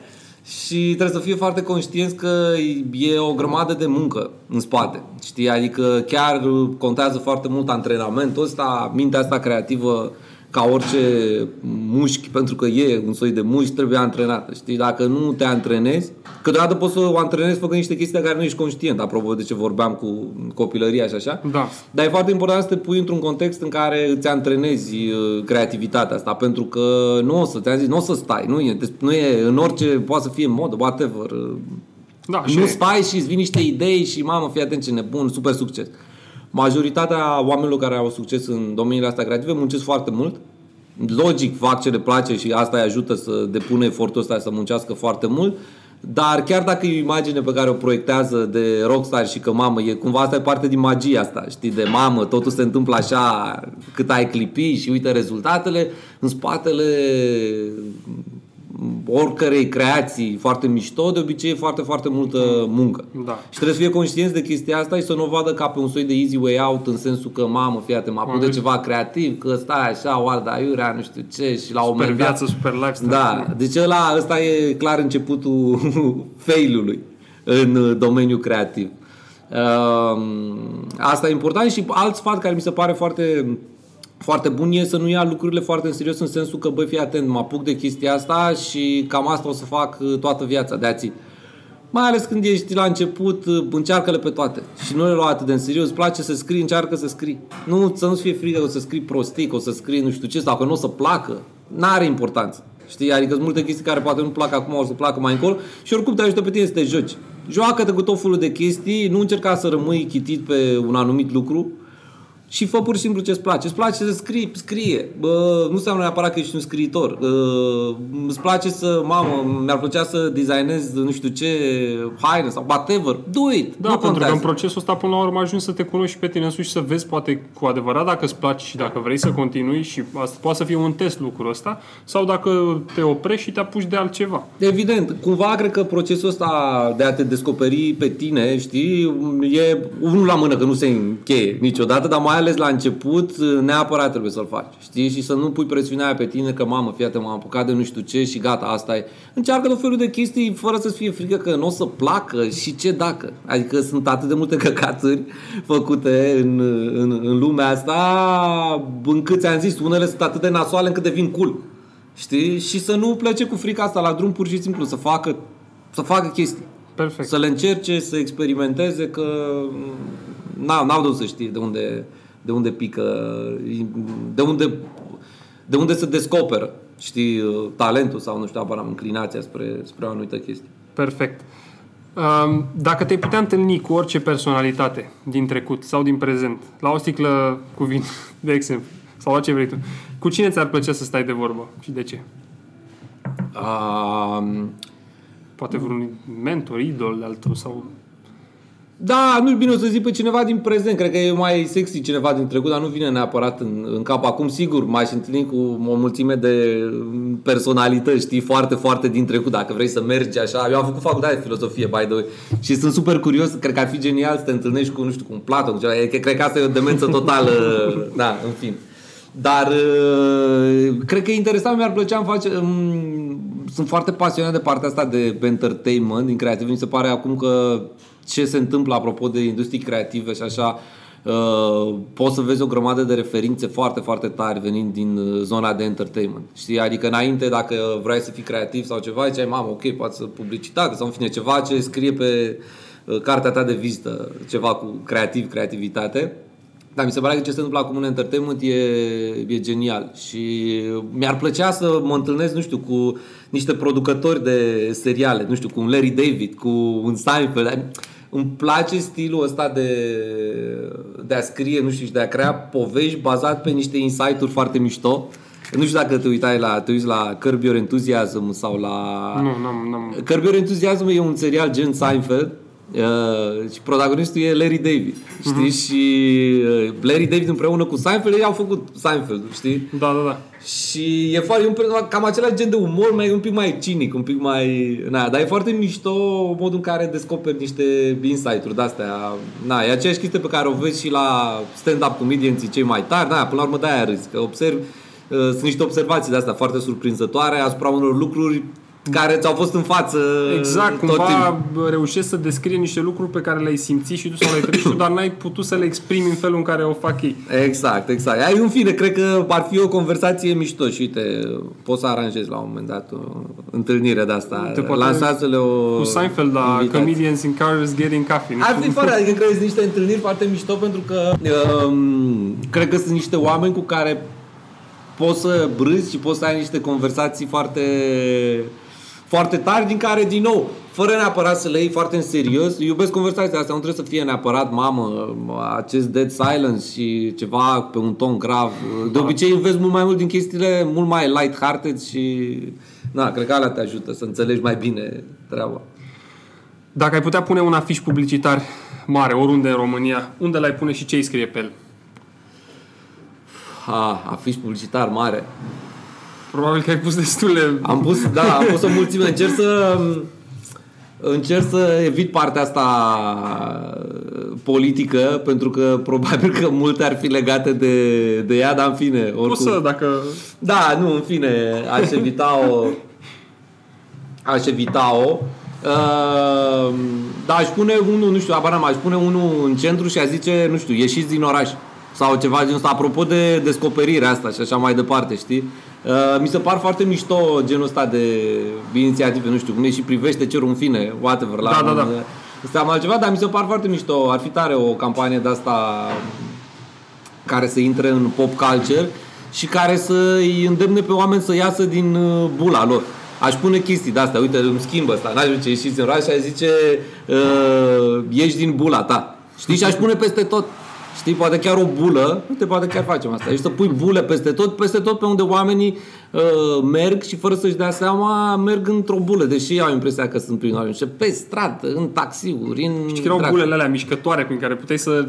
și trebuie să fie foarte conștienți că e o grămadă de muncă în spate. Știi? Adică chiar contează foarte mult antrenamentul ăsta, mintea asta creativă ca orice mușchi, pentru că e un soi de mușchi, trebuie antrenată. Știi? Dacă nu te antrenezi, câteodată poți să o antrenezi făcând niște chestii de care nu ești conștient, apropo de ce vorbeam cu copilăria și așa. Da. Dar e foarte important să te pui într-un context în care îți antrenezi uh, creativitatea asta, pentru că nu o să, te-am zis, nu o să stai, nu e, nu e în orice, poate să fie în mod, whatever. uh, Da, și nu e. stai și îți vin niște idei și mamă, fii atent ce nebun, super succes. Majoritatea oamenilor care au succes în domeniile astea creative muncesc foarte mult. Logic, fac ce le place și asta îi ajută să depună efortul ăsta să muncească foarte mult. Dar chiar dacă e o imagine pe care o proiectează de rockstar și că mamă, e cumva asta e parte din magia asta, știi, de mamă, totul se întâmplă așa cât ai clipi și uite rezultatele, în spatele oricărei creații foarte mișto, de obicei e foarte, foarte multă muncă. Da. Și trebuie să fie conștienți de chestia asta și să nu o vadă ca pe un soi de easy way out în sensul că, mamă, fii atent, mă apuc de ceva creativ, că stai așa, oarda aiurea, nu știu ce, și la un Super moment dat... viață, super lifestyle. Da, deci ăla, ăsta e clar începutul failului în uh, domeniul creativ. Um, Asta e important și alt sfat care mi se pare foarte foarte bun e să nu ia lucrurile foarte în serios în sensul că, băi, fii atent, mă apuc de chestia asta și cam asta o să fac uh, toată viața, de ați mai ales când ești la început, uh, încearcă-le pe toate. Și nu le lua atât de în serios, îți place să scrii, încearcă să scrii. Nu, să nu-ți fie frică că o să scrii prostii, că o să scrii nu știu ce, sau că nu o să placă. N-are importanță. Știi? Adică sunt multe chestii care poate nu plac acum, o să placă mai încolo și oricum te ajută pe tine să te joci. Joacă-te cu tot felul de chestii, nu încerca să rămâi chitit pe un anumit lucru, și fă pur și simplu ce-ți place. Îți place să scrii, scrie. Bă, nu înseamnă neapărat că ești un scriitor. Uh, îți place să, mamă, mi-ar plăcea să designez nu știu ce haine sau whatever. Do it. Da, nu pentru contează. că în procesul ăsta până la urmă ajungi să te cunoști și pe tine însuși și să vezi poate cu adevărat dacă îți place și dacă vrei să continui și asta poate să fie un test lucrul ăsta sau dacă te oprești și te apuci de altceva. Evident, cumva cred că procesul ăsta de a te descoperi pe tine, știi, e unul la mână, că nu se încheie niciodată, dar mai ales la început neapărat trebuie să-l faci, știi, și să nu pui presiunea aia pe tine că mamă, fiate, m-am apucat de nu știu ce și gata, asta e. Încearcă tot felul de chestii fără să-ți fie frică că nu o să placă și ce dacă. Adică sunt atât de multe căcaturi făcute în, în, în lumea asta, încât ți-am zis, unele sunt atât de nasoale încât devin cool. Știi? Și să nu plece cu frica asta la drum pur și simplu, să facă, să facă chestii. Perfect. Să le încerce, să experimenteze, că n-au, n-au de unde să știe de unde, de unde pică, de unde, de unde se descoperă știi, uh, talentul sau nu știu, apăram înclinația spre, spre o anumită chestie. Perfect. Um, Dacă te-ai putea întâlni cu orice personalitate din trecut sau din prezent, la o sticlă cu vin, de exemplu, sau la ce vrei tu, cu cine ți-ar plăcea să stai de vorbă și de ce? Um, Poate vreun mentor, idol al tău sau... Da, nu-i bine o să zic pe cineva din prezent. Cred că e mai sexy cineva din trecut, dar nu vine neapărat în, în cap. Acum, sigur, m-aș întâlni cu o mulțime de personalități, știi, foarte, foarte din trecut. Dacă vrei să mergi așa. Eu am făcut facultate de filozofie, by the way. Și sunt super curios. Cred că ar fi genial să te întâlnești cu, nu știu, cu un Platon. Cu ceva. Cred că asta e o demență totală. da, în fin. Dar uh, cred că e interesant, mi-ar plăcea îmi face... Um, sunt foarte pasionat de partea asta de entertainment, din creativ. Mi se pare acum că ce se întâmplă apropo de industrii creative și așa, uh, poți să vezi o grămadă de referințe foarte, foarte tari venind din uh, zona de entertainment. Știi? Adică înainte, dacă vrei să fii creativ sau ceva, ziceai, mamă, ok, poate să publicitate sau în fine ceva ce scrie pe uh, cartea ta de vizită, ceva cu creativ, creativitate. Dar mi se pare că ce se întâmplă acum în entertainment e, e genial și mi-ar plăcea să mă întâlnesc, nu știu, cu niște producători de seriale, nu știu, cu un Larry David, cu un Seinfeld. Îmi place stilul ăsta de, de a scrie, nu știu, și de a crea povești bazat pe niște insight-uri foarte mișto. Nu știu dacă te uitai la, te uiți la Curb Your Enthusiasm sau la... Nu, n-am, n-am... Curb Your Enthusiasm e un serial gen Seinfeld Uh, și protagonistul e Larry David, știi? Uh-huh. Și uh, Larry David împreună cu Seinfeld, ei au făcut Seinfeld, știi? Da, da, da. Și e foarte, un, cam același gen de umor, mai un pic mai cinic, un pic mai... Na, dar e foarte mișto modul în care descoperi niște insight-uri de-astea. Na, e aceeași chestie pe care o vezi și la stand-up comedianții cei mai tari. Da, până la urmă de-aia râzi, că observi, uh, sunt niște observații de-astea foarte surprinzătoare asupra unor lucruri care ți-au fost în față Exact, tot cumva timpul. reușești să descrie niște lucruri pe care le-ai simțit și tu sau le-ai trăit și tu, dar n-ai putut să le exprimi în felul în care o fac ei. Exact, exact. Ai în fine, cred că ar fi o conversație mișto și uite, poți să aranjezi la un moment dat o întâlnire de asta. Te poate- Lansați-le o Cu Seinfeld la invitație. Comedians in Cars Getting Coffee. Ar fi fără, adică cred că sunt niște întâlniri foarte mișto pentru că um, cred că sunt niște oameni cu care poți să brâzi și poți să ai niște conversații foarte foarte tari, din care, din nou, fără neapărat să le iei foarte în serios, iubesc conversațiile astea, nu trebuie să fie neapărat, mamă, acest dead silence și ceva pe un ton grav. De obicei înveți mult mai mult din chestiile mult mai light-hearted și, na, cred că alea te ajută să înțelegi mai bine treaba. Dacă ai putea pune un afiș publicitar mare, oriunde în România, unde l-ai pune și ce îi scrie pe el? Ha, afiș publicitar mare. Probabil că ai pus destule... Am pus, da, am pus o mulțime. Încerc să încerc să evit partea asta politică, pentru că probabil că multe ar fi legate de, de ea, dar în fine, oricum. Poți să, dacă... Da, nu, în fine, aș evita-o. Aș evita-o. Uh, dar aș pune unul, nu știu, abar aș pune unul în centru și aș zice, nu știu, ieșiți din oraș. Sau ceva genul ăsta, apropo de descoperirea asta și așa mai departe, știi? Uh, mi se par foarte mișto genul ăsta de inițiative, nu știu, cum e și privește cerul în fine, whatever. La Da, da, da. Este altceva, dar mi se par foarte mișto. Ar fi tare o campanie de asta care să intre în pop culture și care să îi îndemne pe oameni să iasă din uh, bula lor. Aș pune chestii de astea, uite, îmi schimbă asta, n-aș zice ieșiți în oraș și aș zice uh, ieși din bula ta. Știi? Și aș pune peste tot. Știi, poate chiar o bulă, uite, poate chiar facem asta. Ești să pui bule peste tot, peste tot pe unde oamenii uh, merg și fără să-și dea seama, merg într-o bulă, deși au impresia că sunt prin oameni. Și pe stradă, în taxiuri, în... Știi că erau dracu. bulele alea mișcătoare prin care puteai să...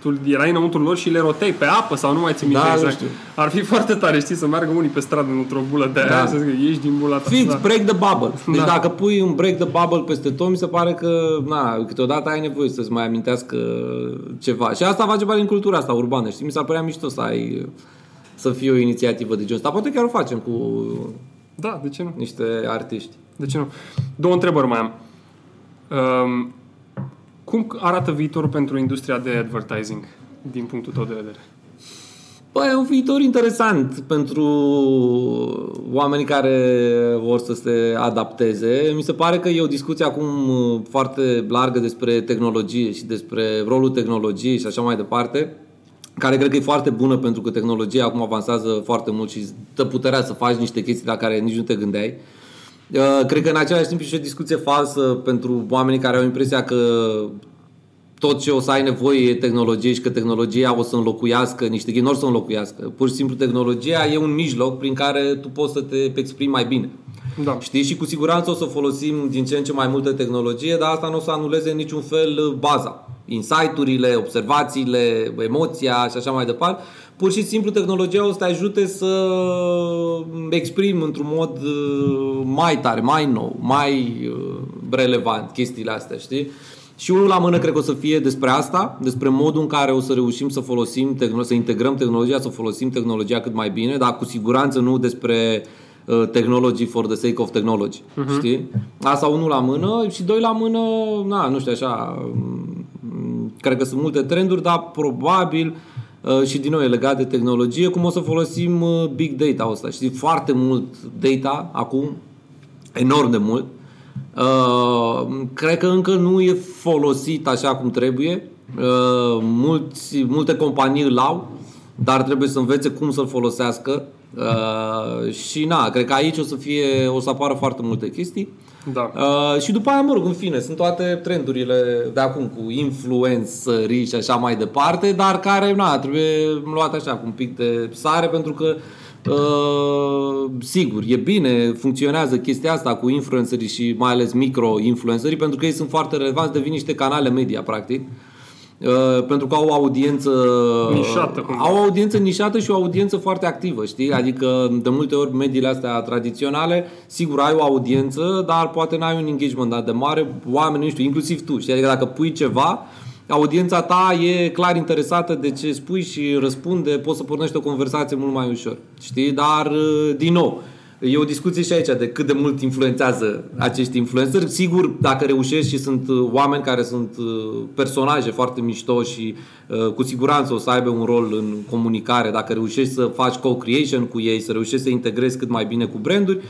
Tu erai înăuntru lor și le roteai pe apă sau nu mai ți minte Da, nu exact. știu. Ar fi foarte tare, știi, să meargă unii pe stradă într-o bulă de aia Da. să zică, ieși din bula ta. Fix, Da. break the bubble. Deci Da. dacă pui un break the bubble peste tot, mi se pare că, na, câteodată ai nevoie să-ți mai amintească ceva. Și asta face parte din cultura asta urbană, știi? Mi s-ar părea mișto să ai, să fie o inițiativă de genul ăsta. Poate chiar o facem cu Da, de ce nu? niște artiști. De ce nu? Două întrebări mai am. Um, cum arată viitorul pentru industria de advertising, din punctul tău de vedere? Bă, e un viitor interesant pentru oamenii care vor să se adapteze. Mi se pare că e o discuție acum uh, foarte largă despre tehnologie și despre rolul tehnologiei și așa mai departe. Care cred că e foarte bună pentru că tehnologia acum avansează foarte mult și dă puterea să faci niște chestii la care nici nu te gândeai. Uh, cred că în același timp e și o discuție falsă pentru oamenii care au impresia că tot ce o să ai nevoie e tehnologie și că tehnologia o să înlocuiască niște chestii, nu o să înlocuiască. Pur și simplu tehnologia e un mijloc prin care tu poți să te exprimi mai bine. Da. Știi? Și cu siguranță o să folosim din ce în ce mai multă tehnologie, dar asta nu o să anuleze în niciun fel baza. Insight-urile, observațiile, emoția și așa mai departe. Pur și simplu tehnologia o să te ajute să exprimi într-un mod uh, mai tare, mai nou, mai uh, relevant chestiile astea, știi? Și unul la mână cred că o să fie despre asta, despre modul în care o să reușim să folosim, să integrăm tehnologia, să folosim tehnologia cât mai bine, dar cu siguranță nu despre uh, technology for the sake of technology. Uh-huh. Știi? Asta unul la mână și doi la mână, na, nu știu așa, mm, cred că sunt multe trenduri, dar probabil uh, și din nou e legat de tehnologie, cum o să folosim uh, big data ăsta. Știi, foarte mult data acum, enorm de mult. Uh, cred că încă nu e folosit așa cum trebuie. Uh, mulți, multe companii îl au, dar trebuie să învețe cum să-l folosească. Uh, și na, cred că aici o să fie, o să apară foarte multe chestii. Da. Uh, și după aia, mă rog, în fine, sunt toate trendurile de acum cu influențării și așa mai departe, dar care, na, trebuie luate așa cu un pic de sare pentru că Uh, sigur, e bine, funcționează chestia asta cu influencerii și mai ales micro-influencerii pentru că ei sunt foarte relevanți, devin niște canale media, practic. Uh, pentru că au o audiență nișată, cum au o audiență nișată și o audiență foarte activă, știi? Adică de multe ori mediile astea tradiționale, sigur ai o audiență, dar poate n-ai un engagement de mare, oameni, nu știu, inclusiv tu, știi? Adică dacă pui ceva, audiența ta e clar interesată de ce spui și răspunde, poți să pornești o conversație mult mai ușor. Știi? Dar, uh, din nou, E o discuție și aici de cât de mult influențează acești influenceri. Sigur, dacă reușești și sunt uh, oameni care sunt uh, personaje foarte mișto și cu siguranță o să aibă un rol în comunicare, dacă reușești să faci co-creation cu ei, să reușești să integrezi cât mai bine cu branduri,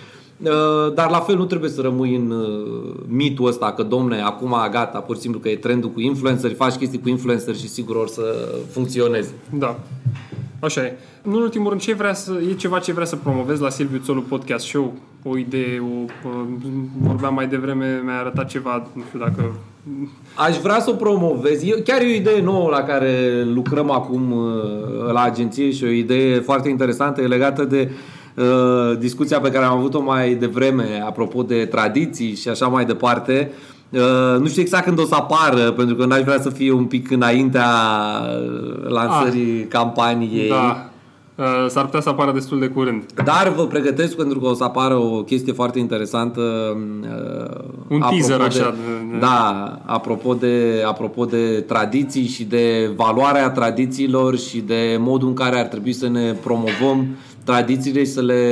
Uh, dar la fel nu trebuie să rămâi în uh, mitul ăsta că, domne, acum gata, pur și simplu că e trendul cu influenceri, faci chestii cu influenceri și sigur or să funcționeze. Da. Așa e. Nu în ultimul rând, ce vrea să, e ceva ce vrea să promovezi la Silviu Țolu Podcast Show? O idee, o, vorbeam mai devreme, mi-a arătat ceva, nu știu dacă... Aș vrea să o promovez. E chiar e o idee nouă la care lucrăm acum uh, la agenție și o idee foarte interesantă, e legată de uh, Uh, discuția pe care am avut-o mai devreme apropo de tradiții și așa mai departe. Uh, nu știu exact când o să apară, pentru că n-aș vrea să fie un pic înaintea lansării ah, campaniei. Da. Uh, s-ar putea să apară destul de curând. Dar vă pregătesc pentru că o să apară o chestie foarte interesantă. Un teaser de, așa. Da, apropo de, apropo de tradiții și de valoarea tradițiilor și de modul în care ar trebui să ne promovăm tradițiile și să le,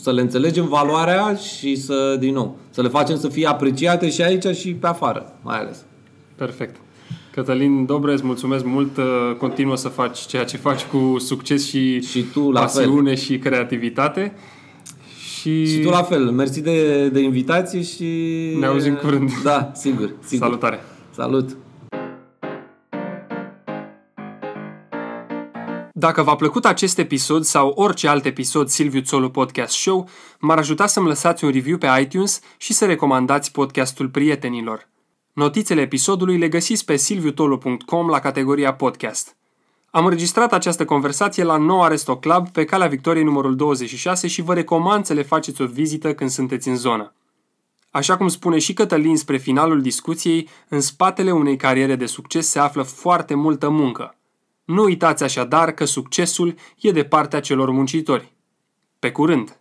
să le înțelegem valoarea și să, din nou, să le facem să fie apreciate și aici și pe afară, mai ales. Perfect. Cătălin Dobre, îți mulțumesc mult. Uh, continuă să faci ceea ce faci cu succes și, și tu, la pasiune fel. și creativitate. Și... și tu la fel. Mersi de, de invitație și... Ne auzim curând. Da, sigur. sigur. Salutare. Salut. Dacă v-a plăcut acest episod sau orice alt episod Silviu Țolu Podcast Show, m-ar ajuta să-mi lăsați un review pe iTunes și să recomandați podcastul prietenilor. Notițele episodului le găsiți pe silviutolu.com la categoria podcast. Am înregistrat această conversație la Noua Resto Club pe calea Victoriei numărul 26 și vă recomand să le faceți o vizită când sunteți în zonă. Așa cum spune și Cătălin spre finalul discuției, în spatele unei cariere de succes se află foarte multă muncă. Nu uitați așadar că succesul e de partea celor muncitori. Pe curând!